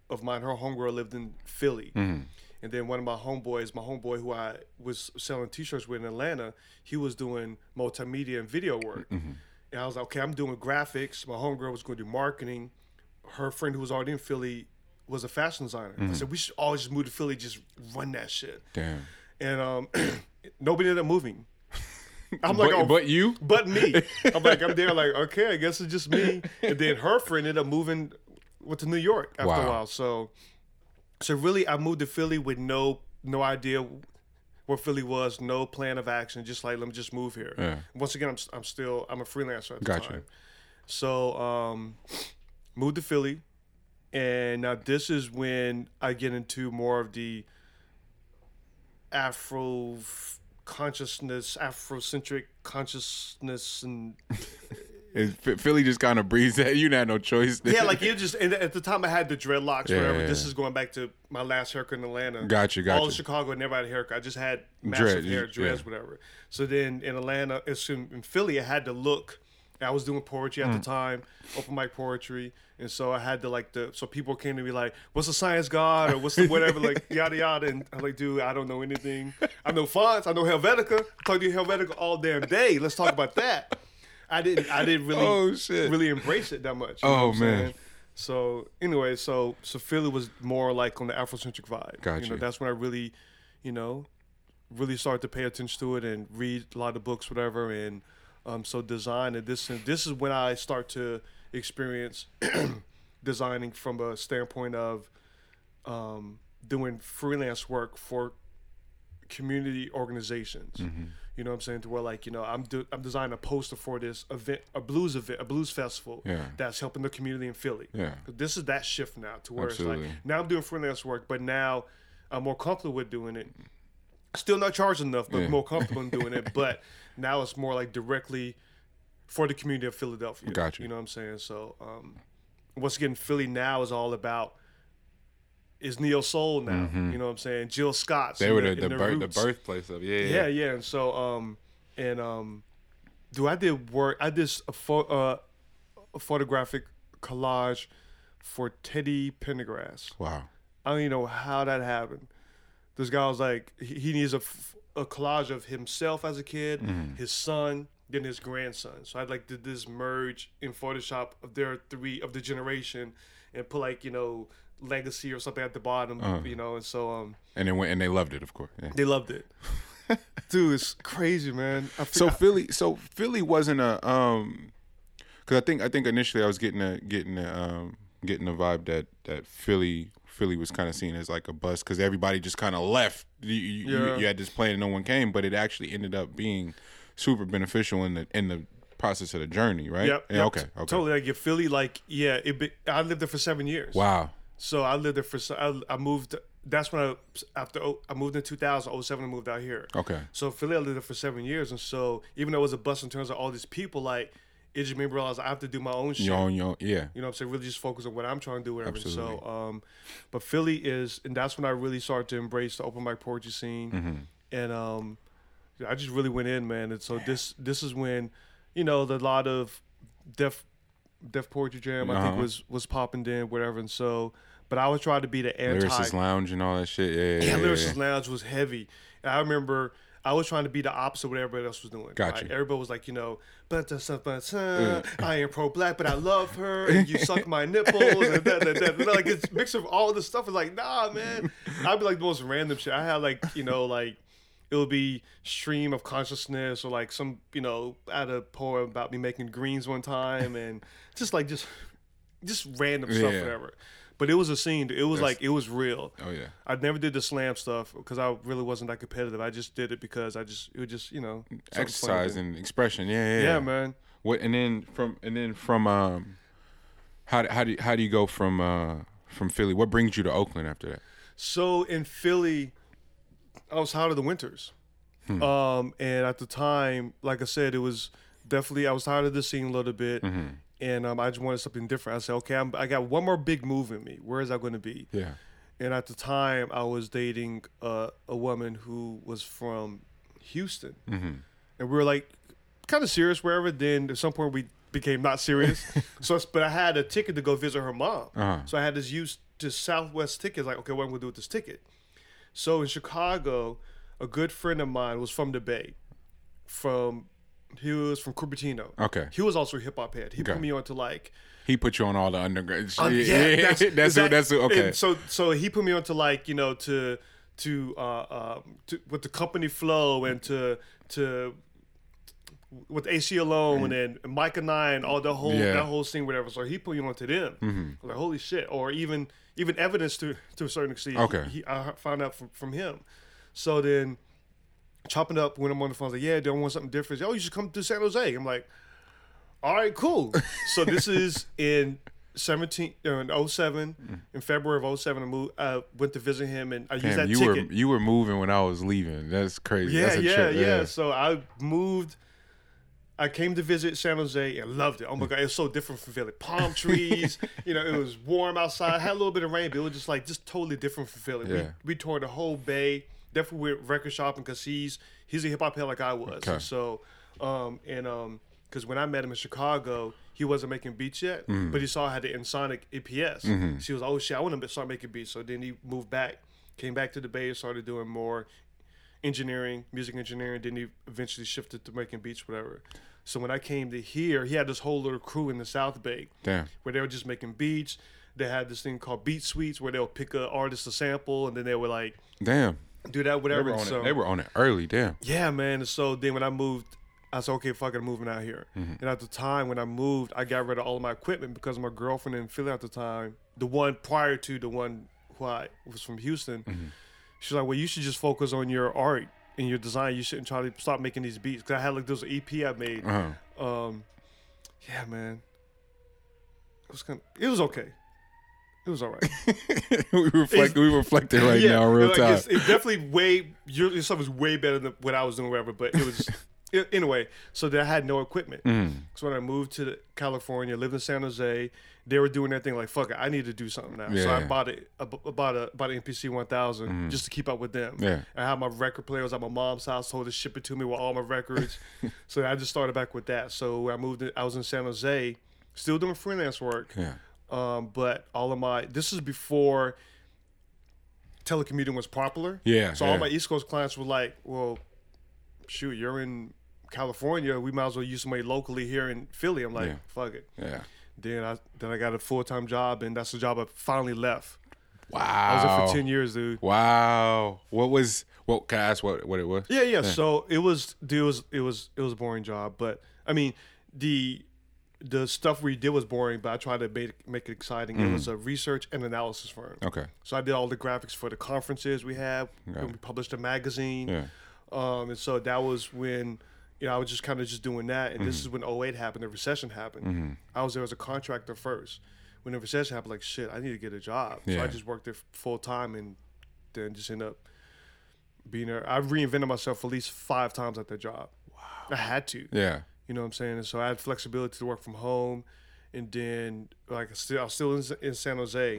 Speaker 2: of mine, her homegirl lived in Philly,
Speaker 1: Mm-hmm.
Speaker 2: and then one of my homeboys, my homeboy who I was selling T-shirts with in Atlanta, he was doing multimedia and video work.
Speaker 1: Mm-hmm.
Speaker 2: And I was like, okay, I'm doing graphics. My homegirl was going to do marketing. Her friend who was already in Philly was a fashion designer.
Speaker 1: Mm-hmm.
Speaker 2: I said, we should all just move to Philly, just run that shit.
Speaker 1: Damn.
Speaker 2: And um, nobody ended up moving. I'm
Speaker 1: But,
Speaker 2: like, oh,
Speaker 1: but you.
Speaker 2: but me. I'm like, I'm there, like, okay, I guess it's just me. And then her friend ended up moving went to New York after a while. So, so really, I moved to Philly with no no idea where Philly was, no plan of action. Just like, let me just move here.
Speaker 1: Yeah.
Speaker 2: Once again, I'm I'm still I'm a freelancer at the
Speaker 1: Gotcha.
Speaker 2: time. So, um, moved to Philly, and now this is when I get into more of the Afro consciousness, Afrocentric consciousness, and
Speaker 1: Philly just kind of breathes that. You had no choice.
Speaker 2: yeah, like you just. And at the time, I had the dreadlocks.
Speaker 1: Yeah,
Speaker 2: whatever.
Speaker 1: yeah,
Speaker 2: This
Speaker 1: yeah.
Speaker 2: is going back to my last haircut in Atlanta.
Speaker 1: Gotcha,
Speaker 2: All
Speaker 1: gotcha.
Speaker 2: in Chicago, I never had a haircut. I just had massive
Speaker 1: Dread,
Speaker 2: hair,
Speaker 1: yeah.
Speaker 2: dreads, whatever. So then in Atlanta, in Philly, I had to look. I was doing poetry at
Speaker 1: Mm.
Speaker 2: the time, open mic poetry, and so I had to like the. So people came to me like, "What's the science god?" or "What's the whatever?" like yada yada, and I'm like, "Dude, I don't know anything. I know fonts. I know Helvetica. I talk to you Helvetica all damn day. Let's talk about that." I didn't. I didn't really.
Speaker 1: Oh.
Speaker 2: Really embrace it that much.
Speaker 1: Oh, man.
Speaker 2: So anyway, so so Philly was more like on the Afrocentric vibe.
Speaker 1: Got
Speaker 2: you know, that's when I really, you know, really started to pay attention to it and read a lot of books, whatever. And um, so design and this and this is when I start to experience designing from a standpoint of um, doing freelance work for community organizations.
Speaker 1: Mm-hmm.
Speaker 2: You know what I'm saying? To where like you know I'm do, I'm designing a poster for this event, a blues event, a blues festival
Speaker 1: Yeah.
Speaker 2: that's helping the community in Philly.
Speaker 1: Yeah.
Speaker 2: This is that shift now to where it's like now I'm doing freelance work, but now I'm more comfortable with doing it. Still not charged enough, but
Speaker 1: Yeah.
Speaker 2: more comfortable in doing it. But now it's more like directly for the community of Philadelphia.
Speaker 1: Got you.
Speaker 2: You know what I'm saying? So um, once again, Philly now is all about is neo soul now. You know what I'm saying? Jill Scott's.
Speaker 1: Mm-hmm. They were the the, birth, the birthplace of yeah,
Speaker 2: Yeah, yeah. And so, um, and um, do I did work? I did a, uh, a photographic collage for Teddy Pendergrass.
Speaker 1: Wow.
Speaker 2: I don't even know how that happened. This guy was like, he, he needs a collage of himself as a kid,
Speaker 1: Mm-hmm.
Speaker 2: his son, then his grandson. So I like did this merge in Photoshop of their three of the generation, and put like you know legacy or something at the bottom,
Speaker 1: Uh-huh.
Speaker 2: you know. And so um,
Speaker 1: And they went and they loved it, of course. Yeah.
Speaker 2: they loved it. Dude, it's crazy, man.
Speaker 1: So Philly, so Philly wasn't a um, because I think I think initially I was getting a getting a um getting a vibe that that Philly Philly was kind of seen as like a bust because everybody just kind of left. You,
Speaker 2: Yeah.
Speaker 1: you had this plan and no one came, but it actually ended up being super beneficial in the in the process of the journey, right?
Speaker 2: Yep.
Speaker 1: Yeah.
Speaker 2: yep,
Speaker 1: Okay. Okay.
Speaker 2: Totally. Like your Philly, like yeah, it. Be, I lived there for seven years.
Speaker 1: Wow.
Speaker 2: So I lived there for. I, I moved. That's when I after oh, I moved in 2000, 07, I moved out here.
Speaker 1: Okay.
Speaker 2: So Philly, I lived there for seven years, and so even though it was a bust in terms of all these people, like it just made me realize I have to do my own shit.
Speaker 1: Your own, your own, yeah.
Speaker 2: You know what I'm saying? Really just focus on what I'm trying to do, whatever.
Speaker 1: Absolutely.
Speaker 2: So, um, but Philly is, and that's when I really started to embrace the open mic poetry scene,
Speaker 1: Mm-hmm.
Speaker 2: and um, I just really went in, man. And so this this is when, you know, the lot of Def Def poetry jam I think
Speaker 1: Uh-huh.
Speaker 2: was was popping in, whatever. And so, but I would try to be the anti.
Speaker 1: Lyricist Lounge and all that shit. Yeah.
Speaker 2: Yeah,
Speaker 1: Yeah. yeah,
Speaker 2: Lyricist. Lounge was heavy. And I remember I was trying to be the opposite of what everybody else was doing.
Speaker 1: Got
Speaker 2: right? Everybody was like, you know, but uh, I am pro black, but I love her, and you suck my nipples, and that, that, that. And, like it's mix of all this stuff. It's like, nah, man. I'd be like the most random shit. I had like, you know, like it'll be stream of consciousness or like some, you know, I had a poem about me making greens one time, and just like just just random stuff,
Speaker 1: Yeah.
Speaker 2: whatever. But it was a scene. It was like it was real.
Speaker 1: Oh yeah.
Speaker 2: I never did the slam stuff because I really wasn't that competitive. I just did it because I just it was just you know
Speaker 1: Exercise and expression. Yeah. Yeah.
Speaker 2: yeah,
Speaker 1: yeah.
Speaker 2: man.
Speaker 1: What and then from and then from um, how do- how do you, how do you go from uh from Philly? What brings you to Oakland after that?
Speaker 2: So in Philly, I was tired of the winters,
Speaker 1: Hmm.
Speaker 2: um, and at the time, like I said, it was definitely I was tired of the scene a little bit,
Speaker 1: Mm-hmm.
Speaker 2: And um, I just wanted something different. I said, okay, I'm, I got one more big move in me. Where is that going to be?
Speaker 1: Yeah.
Speaker 2: And at the time, I was dating uh, a woman who was from Houston,
Speaker 1: Mm-hmm.
Speaker 2: and we were like kind of serious wherever. Then at some point, we became not serious. so, but I had a ticket to go visit her mom,
Speaker 1: Uh-huh.
Speaker 2: so I had this used to Southwest ticket. Like, okay, what am I gonna do with this ticket? So in Chicago, a good friend of mine was from the Bay, from he was from Cupertino.
Speaker 1: Okay.
Speaker 2: He was also a hip hop head. He
Speaker 1: Okay.
Speaker 2: put me onto like
Speaker 1: He put you on all the underground. shit.
Speaker 2: um,
Speaker 1: yeah,
Speaker 2: that's
Speaker 1: that's
Speaker 2: that's,
Speaker 1: what, that's what, okay.
Speaker 2: And so so he put me onto like you know to to uh um to with the company flow and to to with Aceyalone and Mikah Nine, all the whole.
Speaker 1: Yeah. Mm-hmm.
Speaker 2: that whole scene, whatever. So he put me onto them. I was like holy shit, or even even evidence to to a certain extent.
Speaker 1: Okay.
Speaker 2: he, I found out from from him. So then chopping up when I'm on the phone, I was like, yeah, don't want something different? Oh, you should come to San Jose. I'm like, all right, cool. so this is in 17, uh, in 07, in February of 07, I moved, uh, went to visit him and I used that
Speaker 1: you
Speaker 2: ticket.
Speaker 1: were you were moving when I was leaving. That's crazy.
Speaker 2: yeah,
Speaker 1: That's a
Speaker 2: yeah,
Speaker 1: trip.
Speaker 2: yeah, So I moved. I came to visit San Jose and loved it. Oh my god, it was so different from Philly. Palm trees, you know, it was warm outside. Had a little bit of rain, but it was just like just totally different from Philly.
Speaker 1: Yeah.
Speaker 2: We, we toured the whole bay. Definitely went record shopping because he's he's a hip hop head like I was.
Speaker 1: Okay.
Speaker 2: So, um, and um, because when I met him in Chicago, he wasn't making beats yet,
Speaker 1: Mm-hmm.
Speaker 2: but he saw I had the Ensoniq EPS. She was oh shit, I want to start making beats. So then he moved back, came back to the Bay, started doing more engineering, music engineering. Then he eventually shifted to making beats, whatever. So when I came to here, he had this whole little crew in the South Bay
Speaker 1: Damn.
Speaker 2: where they were just making beats. They had this thing called Beat Suites where they'll pick an artist to sample and then they were like
Speaker 1: Damn.
Speaker 2: Do that,
Speaker 1: They
Speaker 2: whatever.
Speaker 1: were on
Speaker 2: so,
Speaker 1: it. They were on it early. Damn.
Speaker 2: yeah, man. So then when I moved, I said, okay, fuck it, I'm moving out here.
Speaker 1: Mm-hmm.
Speaker 2: And at the time when I moved, I got rid of all of my equipment because my girlfriend in Philly at the time, the one prior to the one who I was from Houston,
Speaker 1: Mm-hmm.
Speaker 2: she's like, well, you should just focus on your art and your design. You shouldn't try to stop making these beats. Because I had like, this EP I made.
Speaker 1: Uh-huh.
Speaker 2: Um, yeah, man. It was kind of, it was okay. It was all right.
Speaker 1: we reflect. We reflecting right now, real
Speaker 2: like,
Speaker 1: time.
Speaker 2: It's, it's definitely way your, your stuff was way better than what I was doing, whatever. But it was it- anyway. So that I had no equipment.
Speaker 1: Mm.
Speaker 2: So when I moved to California, lived in San Jose, they were doing that thing like fuck it, I need to do something now. So I bought it, I bought a bought an MPC 1000 just to keep up with them.
Speaker 1: Yeah.
Speaker 2: I had my record player. I was at my mom's house, told her to ship it to me with all my records. so I just started back with that. So I moved, in, I was in San Jose, still doing freelance work.
Speaker 1: Yeah.
Speaker 2: Um, but all of my this is before telecommuting was popular.
Speaker 1: Yeah,
Speaker 2: So
Speaker 1: yeah.
Speaker 2: all my East Coast clients were like, "Well, shoot, you're in California. We might as well use somebody locally here in Philly." I'm like,
Speaker 1: Yeah.
Speaker 2: "Fuck it."
Speaker 1: Yeah.
Speaker 2: Then I then I got a full time job, and that's the job I finally left.
Speaker 1: Wow.
Speaker 2: I was there for ten years, dude.
Speaker 1: Wow. What was? What can I ask? What what it was?
Speaker 2: Yeah, yeah. So it was, dude, it was, it was, it was a boring job, but I mean, the the stuff we did was boring, but I tried to make make it exciting. It was mm. a research and analysis firm.
Speaker 1: Okay.
Speaker 2: So I did all the graphics for the conferences we had. And we published a magazine.
Speaker 1: Yeah.
Speaker 2: Um, and so that was when, you know, I was just kind of just doing that. And this mm-hmm. is when 08 happened, the recession happened. Mm-hmm. I was there as a contractor first. When the recession happened, like, shit, I need to get a job. So
Speaker 1: Yeah.
Speaker 2: I just worked there full time and then just end up being there. I reinvented myself at least five times at that job. Wow. I had to.
Speaker 1: Yeah.
Speaker 2: You know what I'm saying? And so I had flexibility to work from home. And then, like, I still, I was still in, in San Jose.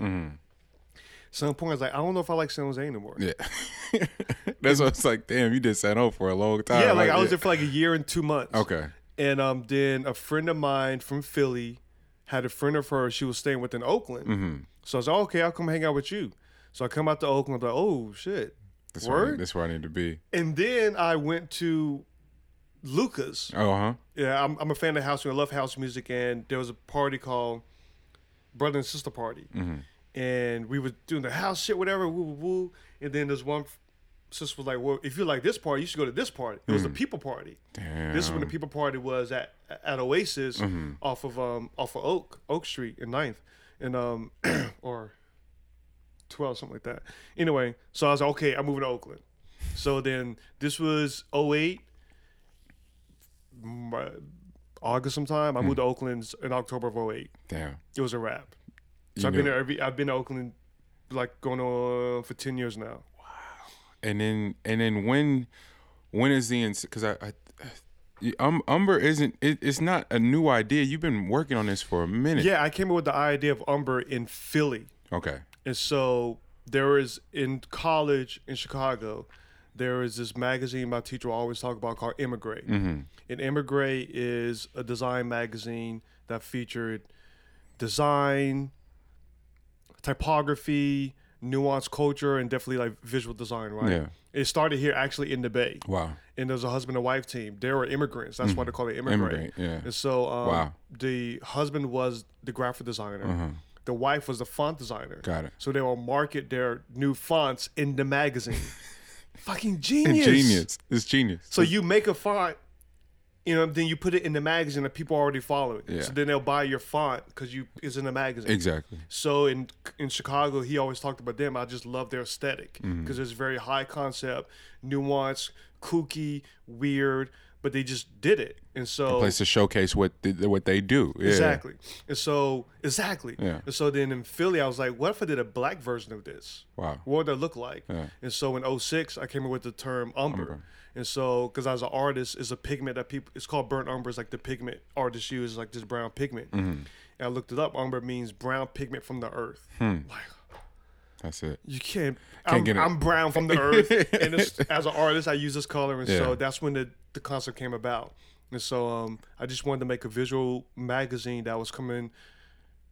Speaker 2: Some point, I was like, I don't know if I like San Jose anymore.
Speaker 1: Yeah. That's what it's like. Damn, you did San Ho for a long time.
Speaker 2: Yeah, like I was
Speaker 1: yeah.
Speaker 2: there for like a year and two months.
Speaker 1: Okay.
Speaker 2: And um, then a friend of mine from Philly had a friend of hers she was staying with in Oakland.
Speaker 1: Mm-hmm.
Speaker 2: So I was like, okay, I'll come hang out with you. So I come out to Oakland, I'm like, oh shit.
Speaker 1: That's where, I, that's where I need to be.
Speaker 2: And then I went to Lucas.
Speaker 1: Oh, huh.
Speaker 2: Yeah, I'm, I'm a fan of house music. I love house music. And there was a party called Brother and Sister Party.
Speaker 1: Mm-hmm.
Speaker 2: And we were doing the house shit, whatever, woo, woo, woo. And then there's one sister was like, well, if you like this party, you should go to this party. It was the people party.
Speaker 1: Damn.
Speaker 2: This is when the people party was at at Oasis off of um off of Oak Oak Street in 9th and um or 12 something like that. Anyway, so I was like, okay, I'm moving to Oakland. So then this was 08 August sometime. I moved to Oakland in October of 08.
Speaker 1: Damn.
Speaker 2: It was a wrap. So
Speaker 1: You
Speaker 2: I've been
Speaker 1: know-
Speaker 2: there every I've been to Oakland like going on for 10 years now. Wow.
Speaker 1: And then and then when when is the because I, I um Umber isn't it, it's not a new idea. You've been working on this for a minute.
Speaker 2: Yeah, I came up with the idea of Umber in Philly.
Speaker 1: Okay.
Speaker 2: And so there is in college in Chicago, there is this magazine my teacher will always talk about called Emigre.
Speaker 1: Mm-hmm.
Speaker 2: And Emigre is a design magazine that featured design, typography, nuanced culture, and definitely like visual design, right?
Speaker 1: Yeah.
Speaker 2: It started here actually in the Bay.
Speaker 1: Wow.
Speaker 2: And there's a husband and wife team. They were immigrants. That's why they call it Emigre.
Speaker 1: Mm-hmm. Emigre, yeah.
Speaker 2: And so um,
Speaker 1: Wow.
Speaker 2: the husband was the graphic designer. Uh-huh The wife was the font designer.
Speaker 1: Got it.
Speaker 2: So they will market their new fonts in the magazine. Fucking genius.
Speaker 1: Genius. It's genius.
Speaker 2: So you make a font, you know, then you put it in the magazine and people already follow it.
Speaker 1: Yeah.
Speaker 2: So then they'll buy your font because you it's in the magazine.
Speaker 1: exactly.
Speaker 2: So in in Chicago, he always talked about them. I just love their aesthetic because
Speaker 1: Mm-hmm.
Speaker 2: it's very high concept, nuanced, kooky, weird, but they just did it. And so a
Speaker 1: Place to showcase what they, what they do. Yeah.
Speaker 2: exactly. And so exactly.
Speaker 1: Yeah.
Speaker 2: And so then in Philly, I was like, what if I did a black version of this?
Speaker 1: Wow.
Speaker 2: What would that look like?
Speaker 1: Yeah.
Speaker 2: And so in 06, I came up with the term umber.
Speaker 1: Umber.
Speaker 2: And so, because as an artist, it's a pigment that people, it's called burnt umber. It's like the pigment artists use, like this brown pigment.
Speaker 1: Mm-hmm.
Speaker 2: And I looked it up. Umber means brown pigment from the earth. Like,
Speaker 1: That's it.
Speaker 2: you can't.
Speaker 1: Can't
Speaker 2: I'm,
Speaker 1: get it.
Speaker 2: I'm brown from the earth. and as an artist, I use this color. And
Speaker 1: Yeah.
Speaker 2: so that's when the, the concept came about. And so um, I just wanted to make a visual magazine that was coming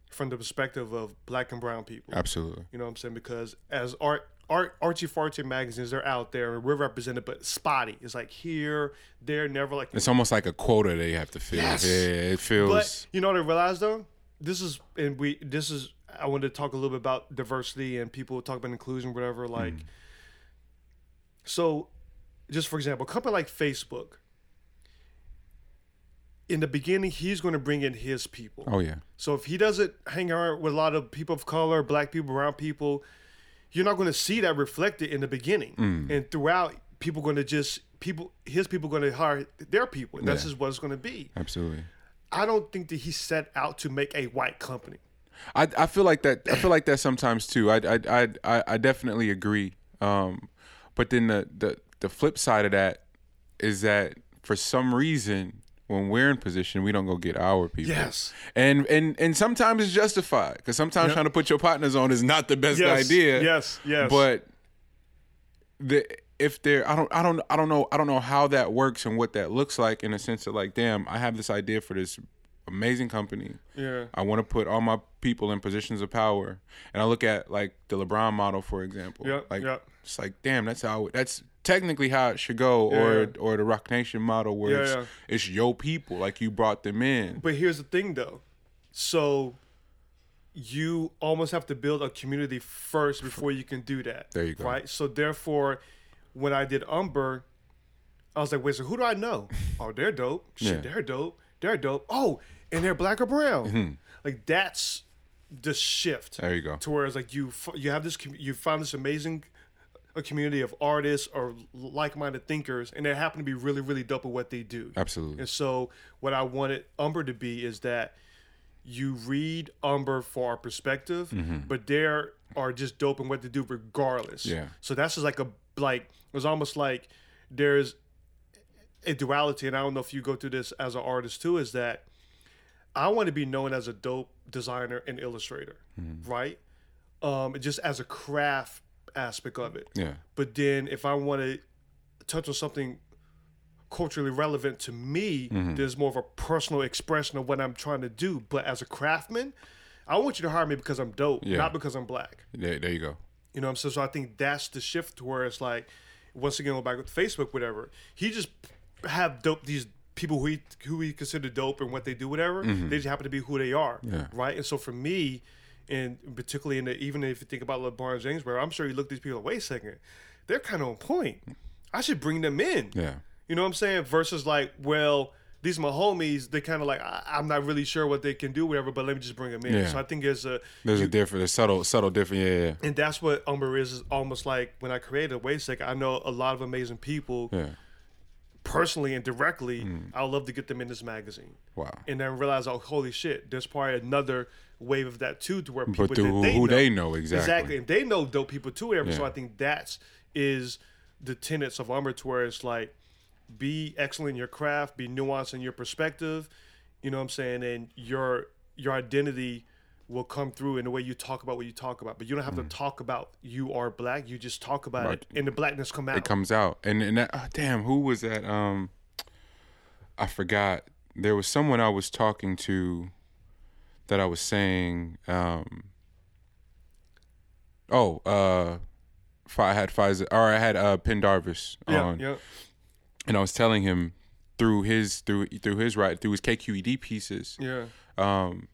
Speaker 2: from the perspective of black and brown people.
Speaker 1: Absolutely.
Speaker 2: You know what I'm saying? Because as art Art, Archie Farty magazines, they're out there and we're represented, but spotty. It's like here, there, never like.
Speaker 1: It's almost like a quota they have to fill.
Speaker 2: Yes.
Speaker 1: Yeah, it feels.
Speaker 2: But you know what I realized though? This is and we this is I wanted to talk a little bit about diversity and people talk about inclusion, whatever. Hmm. Like, so just for example, a company like Facebook. In the beginning, he's going to bring in his people.
Speaker 1: oh yeah,
Speaker 2: So if he doesn't hang around with a lot of people of color, black people, brown people, you're not going to see that reflected in the beginning. Hmm. And throughout, people going to just people his people going to hire their people. And that's just what it's going to be.
Speaker 1: absolutely.
Speaker 2: I don't think that he set out to make a white company.
Speaker 1: I, I feel like that. I feel like that sometimes too. I I I I, definitely agree. Um, but then the, the the flip side of that is that for some reason when we're in position, we don't go get our people.
Speaker 2: Yes.
Speaker 1: And and and sometimes it's justified because sometimes trying to put your partners on is not the best
Speaker 2: Yes,
Speaker 1: idea.
Speaker 2: yes, yes.
Speaker 1: But the if they're I don't I don't I don't know I don't know how that works and what that looks like in a sense of like damn I have this idea for this amazing company.
Speaker 2: Yeah.
Speaker 1: I want to put all my people in positions of power. And I look at like the LeBron model, for example.
Speaker 2: Yep,
Speaker 1: like
Speaker 2: yep.
Speaker 1: it's like, damn, that's how that's technically how it should go. Or
Speaker 2: Yeah.
Speaker 1: or the Roc Nation model where
Speaker 2: Yeah,
Speaker 1: it's,
Speaker 2: yeah.
Speaker 1: it's your people, like you brought them in.
Speaker 2: But here's the thing though. So you almost have to build a community first before you can do that.
Speaker 1: There you go.
Speaker 2: Right? So therefore, when I did Umber, I was like, wait, so who do I know? oh, they're dope. Shit,
Speaker 1: Yeah.
Speaker 2: they're dope. They're dope. Oh, and they're black or brown. Like that's the shift.
Speaker 1: Mm-hmm. There you go.
Speaker 2: To where it's like you you have this you found this amazing a community of artists or like-minded thinkers, and they happen to be really really dope at what they do.
Speaker 1: Absolutely.
Speaker 2: And so, what I wanted Umber to be is that you read Umber for our perspective, but there are just dope in what they do regardless.
Speaker 1: Yeah.
Speaker 2: So that's just like a like it was almost like there's a duality, and I don't know if you go through this as an artist too. Is that I want to be known as a dope designer and illustrator, right? Um, just as a craft aspect of it.
Speaker 1: Yeah.
Speaker 2: But then if I want to touch on something culturally relevant to me, there's more of a personal expression of what I'm trying to do. But as a craftsman, I want you to hire me because I'm dope,
Speaker 1: Yeah.
Speaker 2: not because I'm black.
Speaker 1: There, there you go.
Speaker 2: You know what I'm saying? So I think that's the shift where it's like, once again, go back with Facebook, whatever. He just have dope these people who he who he consider dope and what they do, whatever. Mm-hmm. They just happen to be who they are,
Speaker 1: Yeah.
Speaker 2: right? And so for me, and particularly in the even if you think about LeBron James, where I'm sure you look at these people, wait a second, they're kind of on point. I should bring them in.
Speaker 1: Yeah.
Speaker 2: You know what I'm saying? Versus like, well, these my homies. They kind of like, I, I'm not really sure what they can do, whatever. But let me just bring them in.
Speaker 1: Yeah.
Speaker 2: So I think there's a
Speaker 1: There's a different, a subtle, subtle different. Yeah, yeah,
Speaker 2: and that's what Umber is, is almost like when I created Wait a Second, I know a lot of amazing people
Speaker 1: yeah.
Speaker 2: Personally and directly.
Speaker 1: Mm.
Speaker 2: I would love to get them in this magazine.
Speaker 1: Wow.
Speaker 2: And then realize, oh, holy shit, there's probably another wave of that too, to where people
Speaker 1: But
Speaker 2: that they
Speaker 1: who
Speaker 2: know,
Speaker 1: they know exactly.
Speaker 2: exactly, and they know dope people too. Whatever. So I think that's is the tenets of Umber, to where it's like, be excellent in your craft, be nuanced in your perspective. You know what I'm saying? And your your identity will come through in the way you talk about what you talk about. But you don't have to talk about you are black. You just talk about
Speaker 1: Mm. Right.
Speaker 2: it, and the blackness come out.
Speaker 1: It comes out, and and that, oh, damn, who was that? Um, I forgot. There was someone I was talking to that I was saying. Um, oh, uh, I had Pfizer, or I had uh, Pendarvis
Speaker 2: yeah,
Speaker 1: on,
Speaker 2: yeah,
Speaker 1: and I was telling him through his through through his right through his KQED pieces.
Speaker 2: yeah,
Speaker 1: um,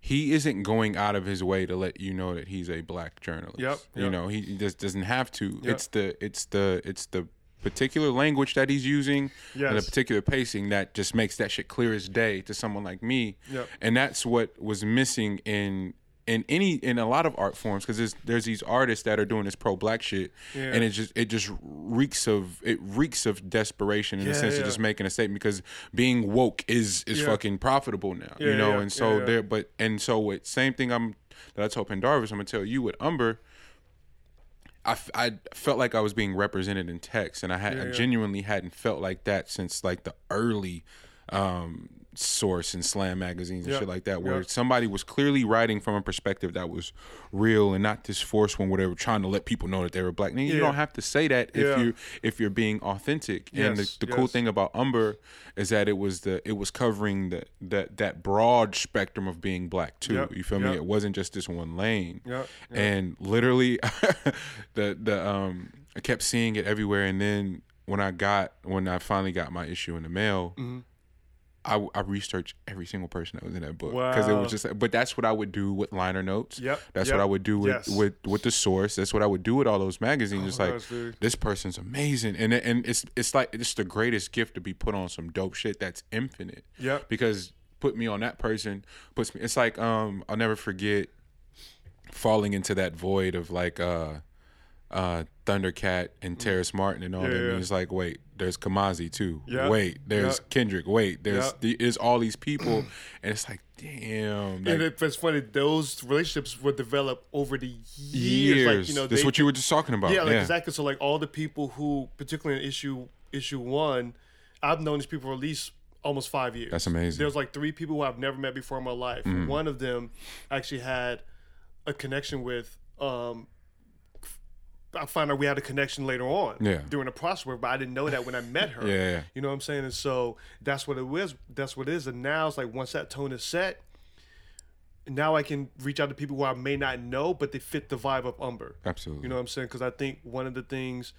Speaker 1: he isn't going out of his way to let you know that he's a black journalist.
Speaker 2: Yep,
Speaker 1: You know, he just doesn't have to.
Speaker 2: Yep.
Speaker 1: It's the it's the it's the particular language that he's using and the particular pacing that just makes that shit clear as day to someone like me.
Speaker 2: Yep.
Speaker 1: And that's what was missing in in any in a lot of art forms because there's there's these artists that are doing this pro black shit
Speaker 2: Yeah.
Speaker 1: and it just it just reeks of it reeks of desperation in the sense
Speaker 2: yeah.
Speaker 1: of just making a statement because being woke is is
Speaker 2: Yeah.
Speaker 1: fucking profitable now
Speaker 2: Yeah,
Speaker 1: you know
Speaker 2: yeah,
Speaker 1: and so
Speaker 2: yeah.
Speaker 1: there but and so with same thing I'm that I told Pendarvis I'm gonna tell you with Umber I, f- I felt like I was being represented in text and I had I
Speaker 2: yeah.
Speaker 1: genuinely hadn't felt like that since like the early um Source and Slam magazines and
Speaker 2: Yeah.
Speaker 1: shit like that, where
Speaker 2: Yeah.
Speaker 1: somebody was clearly writing from a perspective that was real and not this forced one where they were trying to let people know that they were black. Nigga, You
Speaker 2: Yeah.
Speaker 1: don't have to say that if
Speaker 2: Yeah.
Speaker 1: you if you're being authentic. and the,
Speaker 2: Yes,
Speaker 1: cool thing about Umber is that it was the it was covering the that that broad spectrum of being black too.
Speaker 2: Yep,
Speaker 1: You feel me? It wasn't just this one lane.
Speaker 2: Yep, yep.
Speaker 1: And literally, the the um I kept seeing it everywhere, and then when I got when I finally got my issue in the mail.
Speaker 2: Mm-hmm.
Speaker 1: I, I researched every single person that was in that book because it was just but that's what I would do with liner notes.
Speaker 2: Yep,
Speaker 1: That's
Speaker 2: yep,
Speaker 1: what I would do with,
Speaker 2: yes.
Speaker 1: with with the source. That's what I would do with all those magazines. It's like
Speaker 2: gosh,
Speaker 1: this person's amazing, and and it's it's like it's the greatest gift to be put on some dope shit that's infinite.
Speaker 2: Yep.
Speaker 1: Because put me on that person puts me. It's like um I'll never forget falling into that void of like uh uh Thundercat and Terrace Martin and all
Speaker 2: Mm. Yeah,
Speaker 1: that.
Speaker 2: yeah.
Speaker 1: And it's like wait, there's Kamasi too.
Speaker 2: Yeah.
Speaker 1: Wait, there's
Speaker 2: Yeah.
Speaker 1: Kendrick. Wait, there's
Speaker 2: Yeah.
Speaker 1: the, is all these people, and it's like damn. Like,
Speaker 2: and it, it's funny; those relationships were developed over the years.
Speaker 1: years.
Speaker 2: Like you know,
Speaker 1: this is what you were just talking about.
Speaker 2: Yeah, like exactly. So like all the people who, particularly in issue issue one, I've known these people for at least almost five years.
Speaker 1: That's amazing.
Speaker 2: There's like three people who I've never met before in my life. One of them actually had a connection with. Um, I found out we had a connection later on.
Speaker 1: Yeah.
Speaker 2: During the process, but I didn't know that when I met her.
Speaker 1: Yeah.
Speaker 2: You know what I'm saying? And so that's what it was. That's what it is. And now it's like once that tone is set, now I can reach out to people who I may not know, but they fit the vibe of Umber.
Speaker 1: Absolutely.
Speaker 2: You know what I'm saying? Because I think one of the things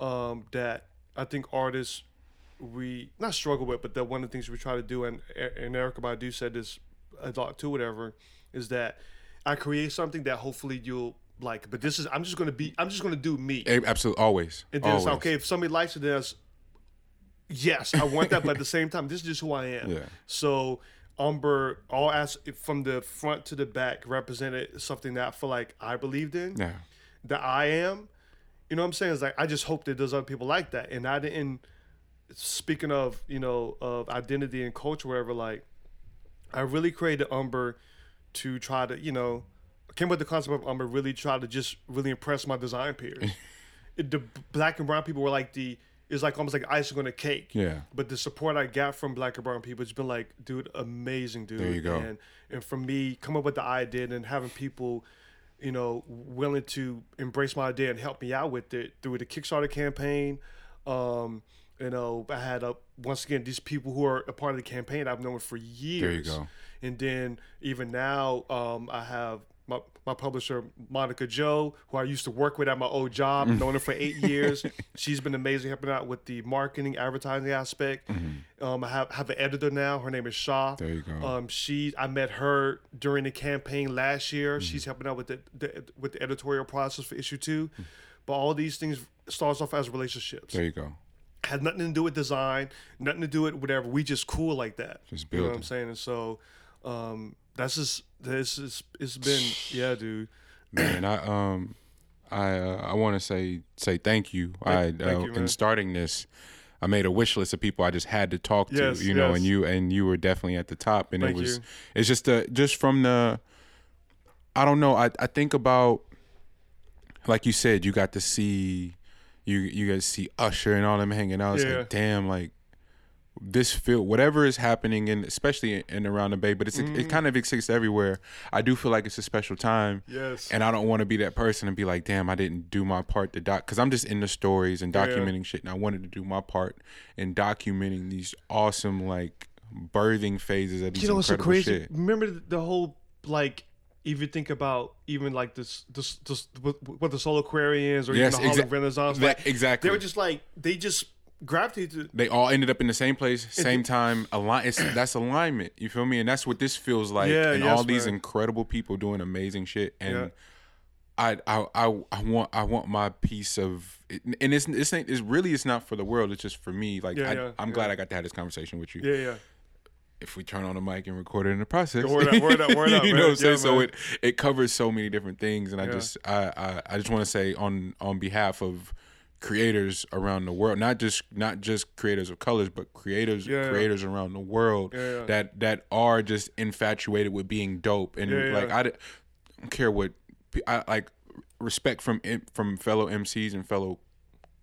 Speaker 2: um, that I think artists we not struggle with, but that one of the things we try to do, and and Erykah Badu said this a lot too, whatever, is that I create something that hopefully you'll like. But this is I'm just gonna be I'm just gonna do me.
Speaker 1: Absolutely, always.
Speaker 2: And then
Speaker 1: always.
Speaker 2: it's okay if somebody likes it. Then it's, yes, I want that, but at the same time, this is just who I am.
Speaker 1: Yeah.
Speaker 2: So Umber, all as from the front to the back, represented something that I feel like I believed in.
Speaker 1: Yeah.
Speaker 2: That I am. You know what I'm saying? It's like I just hope that there's other people like that, and I didn't. Speaking of you know of identity and culture, whatever, like I really created Umber to try to you know came with the concept of Umber really try to just really impress my design peers. it, the black and brown people were like the it's like almost like icing on a cake.
Speaker 1: Yeah.
Speaker 2: But the support I got from black and brown people, it's been like, dude, amazing, dude.
Speaker 1: There you go.
Speaker 2: And and for me, come up with the idea and having people, you know, willing to embrace my idea and help me out with it through the Kickstarter campaign. Um, you know, I had uh, once again these people who are a part of the campaign I've known for years.
Speaker 1: There you go.
Speaker 2: And then even now, um, I have my, my publisher Monica Joe, who I used to work with at my old job, known her for eight years. She's been amazing helping out with the marketing, advertising aspect. Um, I have have an editor now. Her name is Shaw.
Speaker 1: Mm-hmm. There you go.
Speaker 2: Um, she I met her during the campaign last year.
Speaker 1: Mm-hmm.
Speaker 2: She's helping out with the, the with the editorial process for issue 2
Speaker 1: Mm-hmm.
Speaker 2: But all these things starts off as relationships
Speaker 1: There you go.
Speaker 2: had nothing to do with design, nothing to do with whatever. We just cool like that.
Speaker 1: Just
Speaker 2: You know what. I'm saying? And so, um, that's just this is it's been yeah, dude.
Speaker 1: Man, I um, I uh, I want to say say thank you. I
Speaker 2: thank
Speaker 1: uh,
Speaker 2: you,
Speaker 1: in starting this, I made a wish list of people I just had to talk to.
Speaker 2: Yes,
Speaker 1: you know,
Speaker 2: yes.
Speaker 1: and you and you were definitely at the top. And
Speaker 2: Thank
Speaker 1: it was
Speaker 2: you.
Speaker 1: it's just the just from the. I don't know. I I think about, like you said, you got to see, you you got to see Usher and all them hanging out. It's
Speaker 2: Yeah.
Speaker 1: like damn, like this feel whatever is happening in especially in, around the bay but it's
Speaker 2: Mm-hmm.
Speaker 1: it kind of exists everywhere i do feel like it's a special time
Speaker 2: Yes.
Speaker 1: and i don't want to be that person and be like damn i didn't do my part to doc because i'm just in the stories and
Speaker 2: Yeah.
Speaker 1: documenting shit and i wanted to do my part in documenting these awesome like birthing phases of these
Speaker 2: you know what's so crazy?
Speaker 1: shit
Speaker 2: Remember the- whole like. If you think about even like this, this, this what, the Soulquarians or
Speaker 1: Yes,
Speaker 2: even the
Speaker 1: exa-
Speaker 2: Renaissance,
Speaker 1: that-
Speaker 2: like,
Speaker 1: exactly.
Speaker 2: They were just like they just gravitated.
Speaker 1: they all ended up in the same place, same time. Align. It's, that's alignment. You feel me? And that's what this feels like.
Speaker 2: Yeah,
Speaker 1: and
Speaker 2: yes,
Speaker 1: all these
Speaker 2: man.
Speaker 1: incredible people doing amazing shit. And
Speaker 2: Yeah.
Speaker 1: I, I, I, I want, I want my piece of. And it's, ain't. It's really, it's not for the world. It's just for me. Like,
Speaker 2: Yeah,
Speaker 1: I, I'm
Speaker 2: yeah.
Speaker 1: glad I got to have this conversation with you.
Speaker 2: Yeah, yeah.
Speaker 1: If we turn on the mic and record it in the process,
Speaker 2: Word up, word up, word up,
Speaker 1: you know what I'm saying? So
Speaker 2: man.
Speaker 1: it, it covers so many different things, and I just, I, I, I just want to say on, on behalf of creators around the world not just not just creators of colors but creators
Speaker 2: Yeah, yeah.
Speaker 1: creators around the world
Speaker 2: Yeah, yeah.
Speaker 1: that that are just infatuated with being dope and
Speaker 2: Yeah, yeah.
Speaker 1: like I, I don't care what I like respect from from fellow MCs and fellow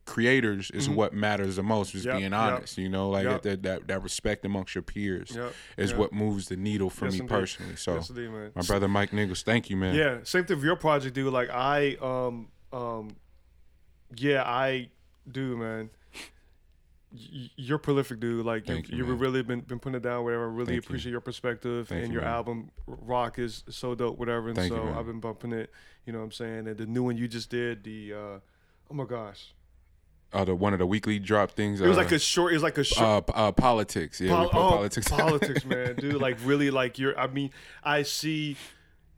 Speaker 1: creators is what matters the most. Just
Speaker 2: Yep,
Speaker 1: being
Speaker 2: yep.
Speaker 1: honest, you know, like
Speaker 2: Yep.
Speaker 1: that, that that respect amongst your peers
Speaker 2: Yep,
Speaker 1: is
Speaker 2: yep.
Speaker 1: what moves the needle for
Speaker 2: Yes,
Speaker 1: me
Speaker 2: indeed.
Speaker 1: personally. So,
Speaker 2: Yes, indeed,
Speaker 1: my brother Mike Nichols, thank you, man.
Speaker 2: Yeah, same thing for your project, dude. Like I, um, um, yeah, I do, man. You're prolific, dude. Like you,
Speaker 1: Thank you,
Speaker 2: you've really been been putting it down, whatever. Really
Speaker 1: Thank you.
Speaker 2: appreciate your perspective
Speaker 1: Thank
Speaker 2: and
Speaker 1: you,
Speaker 2: your
Speaker 1: man.
Speaker 2: album. Rock is so dope, whatever. And
Speaker 1: Thank
Speaker 2: so. I've been bumping it. You know what I'm saying? And the new one you just did, the uh, oh my gosh,
Speaker 1: Uh, the one of the weekly drop things.
Speaker 2: it was
Speaker 1: uh,
Speaker 2: like a short. It was like a short.
Speaker 1: uh, uh, politics. Yeah,
Speaker 2: Pol- oh,
Speaker 1: politics.
Speaker 2: politics, man, dude. Like really, like you're. I mean, I see,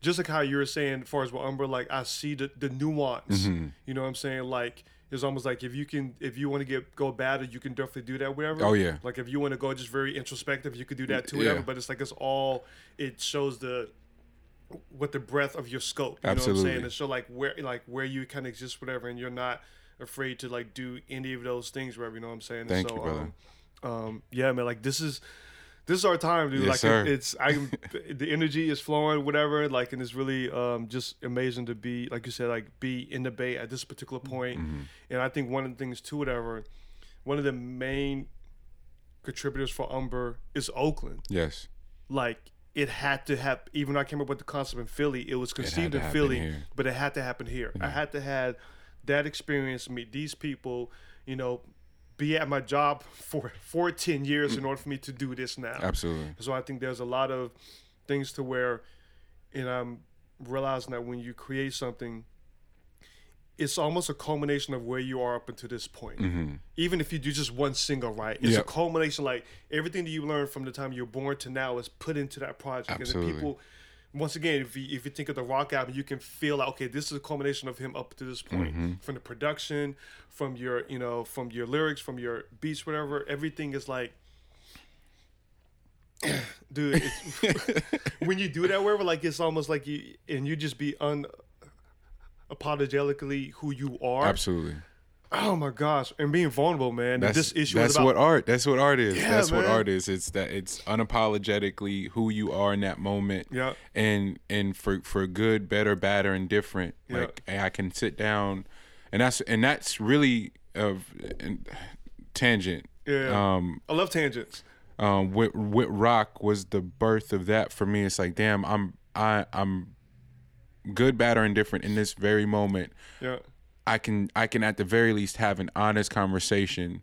Speaker 2: just like how you were saying, as far as what Umber, like I see the the nuance.
Speaker 1: Mm-hmm.
Speaker 2: You know what I'm saying? Like it's almost like if you can, if you want to get go bad, you can definitely do that. Whatever.
Speaker 1: Oh, yeah.
Speaker 2: Like if you want to go just very introspective, you could do that too.
Speaker 1: Yeah.
Speaker 2: Whatever. But it's like it's all. It shows the. What the breadth of your scope. You know what I'm
Speaker 1: Absolutely.
Speaker 2: saying? And so like where like where you kind of exist, whatever, and you're not afraid to like do any of those things, whatever. You know what I'm saying?
Speaker 1: Thank
Speaker 2: so,
Speaker 1: you, brother.
Speaker 2: Um, um, yeah, man. Like this is this is our time, dude.
Speaker 1: Yes,
Speaker 2: like
Speaker 1: sir.
Speaker 2: It, it's I the energy is flowing, whatever. Like and it's really um, just amazing to be like you said, like be in the bay at this particular point.
Speaker 1: Mm-hmm.
Speaker 2: And I think one of the things too, whatever, one of the main contributors for Umber is Oakland.
Speaker 1: yes.
Speaker 2: Like it had to have even though I came up with the concept in Philly, it was conceived
Speaker 1: to
Speaker 2: in Philly,
Speaker 1: here.
Speaker 2: but it had to happen here. I had to have that experience, meet these people, you know, be at my job for 14 years in order for me to do this now.
Speaker 1: Absolutely.
Speaker 2: So I think there's a lot of things to where, and I'm realizing that when you create something, it's almost a culmination of where you are up until this point. Mm-hmm. Even if you do just one single, right? It's
Speaker 1: Yep.
Speaker 2: a culmination. Like everything that you learned from the time you're born to now is put into that project.
Speaker 1: Absolutely.
Speaker 2: And people, once again, if you if you think of the rock album, you can feel like okay, this is a culmination of him up to this point.
Speaker 1: Mm-hmm.
Speaker 2: From the production, from your you know, from your lyrics, from your beats, whatever. Everything is like dude when you do that wherever like it's almost like you and you just be unapologetically who you are
Speaker 1: Absolutely.
Speaker 2: Oh my gosh and being vulnerable man
Speaker 1: That's,
Speaker 2: this issue
Speaker 1: that's
Speaker 2: is about
Speaker 1: what art. That's what art is.
Speaker 2: Yeah,
Speaker 1: that's what art is. It's that it's unapologetically who you are in that moment.
Speaker 2: Yeah.
Speaker 1: And and for for good, better, bad, or indifferent.
Speaker 2: Yeah.
Speaker 1: Like I can sit down, and that's and that's really of tangent.
Speaker 2: yeah
Speaker 1: Um,
Speaker 2: i love tangents
Speaker 1: um, with with rock was the birth of that for me. It's like, damn, I'm I I'm good, bad, or indifferent in this very moment.
Speaker 2: yeah
Speaker 1: I can I can at the very least have an honest conversation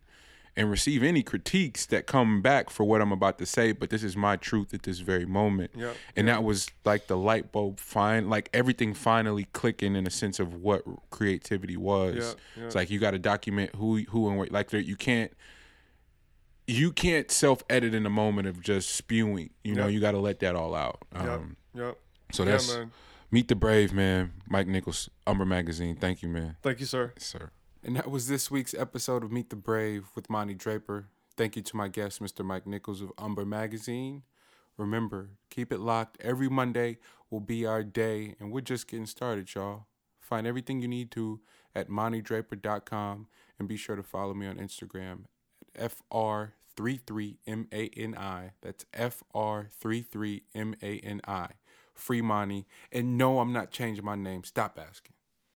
Speaker 1: and receive any critiques that come back for what I'm about to say, but this is my truth at this very moment.
Speaker 2: Yeah,
Speaker 1: And that was like the light bulb fine like everything finally clicking in a sense of what creativity was.
Speaker 2: Yeah, yeah.
Speaker 1: It's like you got to document who who and what like there- you can't you can't self edit in the moment of just spewing. You know, you got to let that all out. Um,
Speaker 2: yeah
Speaker 1: so
Speaker 2: yeah
Speaker 1: that's
Speaker 2: man
Speaker 1: Meet the Brave, man. Mike Nichols, Umber Magazine. Thank you, man.
Speaker 2: thank you sir
Speaker 1: Yes, sir.
Speaker 3: And that was this week's episode of Meet the Brave with Monty Draper. Thank you to my guest, Mr. Mike Nichols of Umber Magazine. Remember, keep it locked. Every Monday will be our day, and we're just getting started, y'all. Find everything you need to at montydraper.com and be sure to follow me on Instagram at FR33MANI. That's FR33MANI. Free money. And no, I'm not changing my name. Stop asking.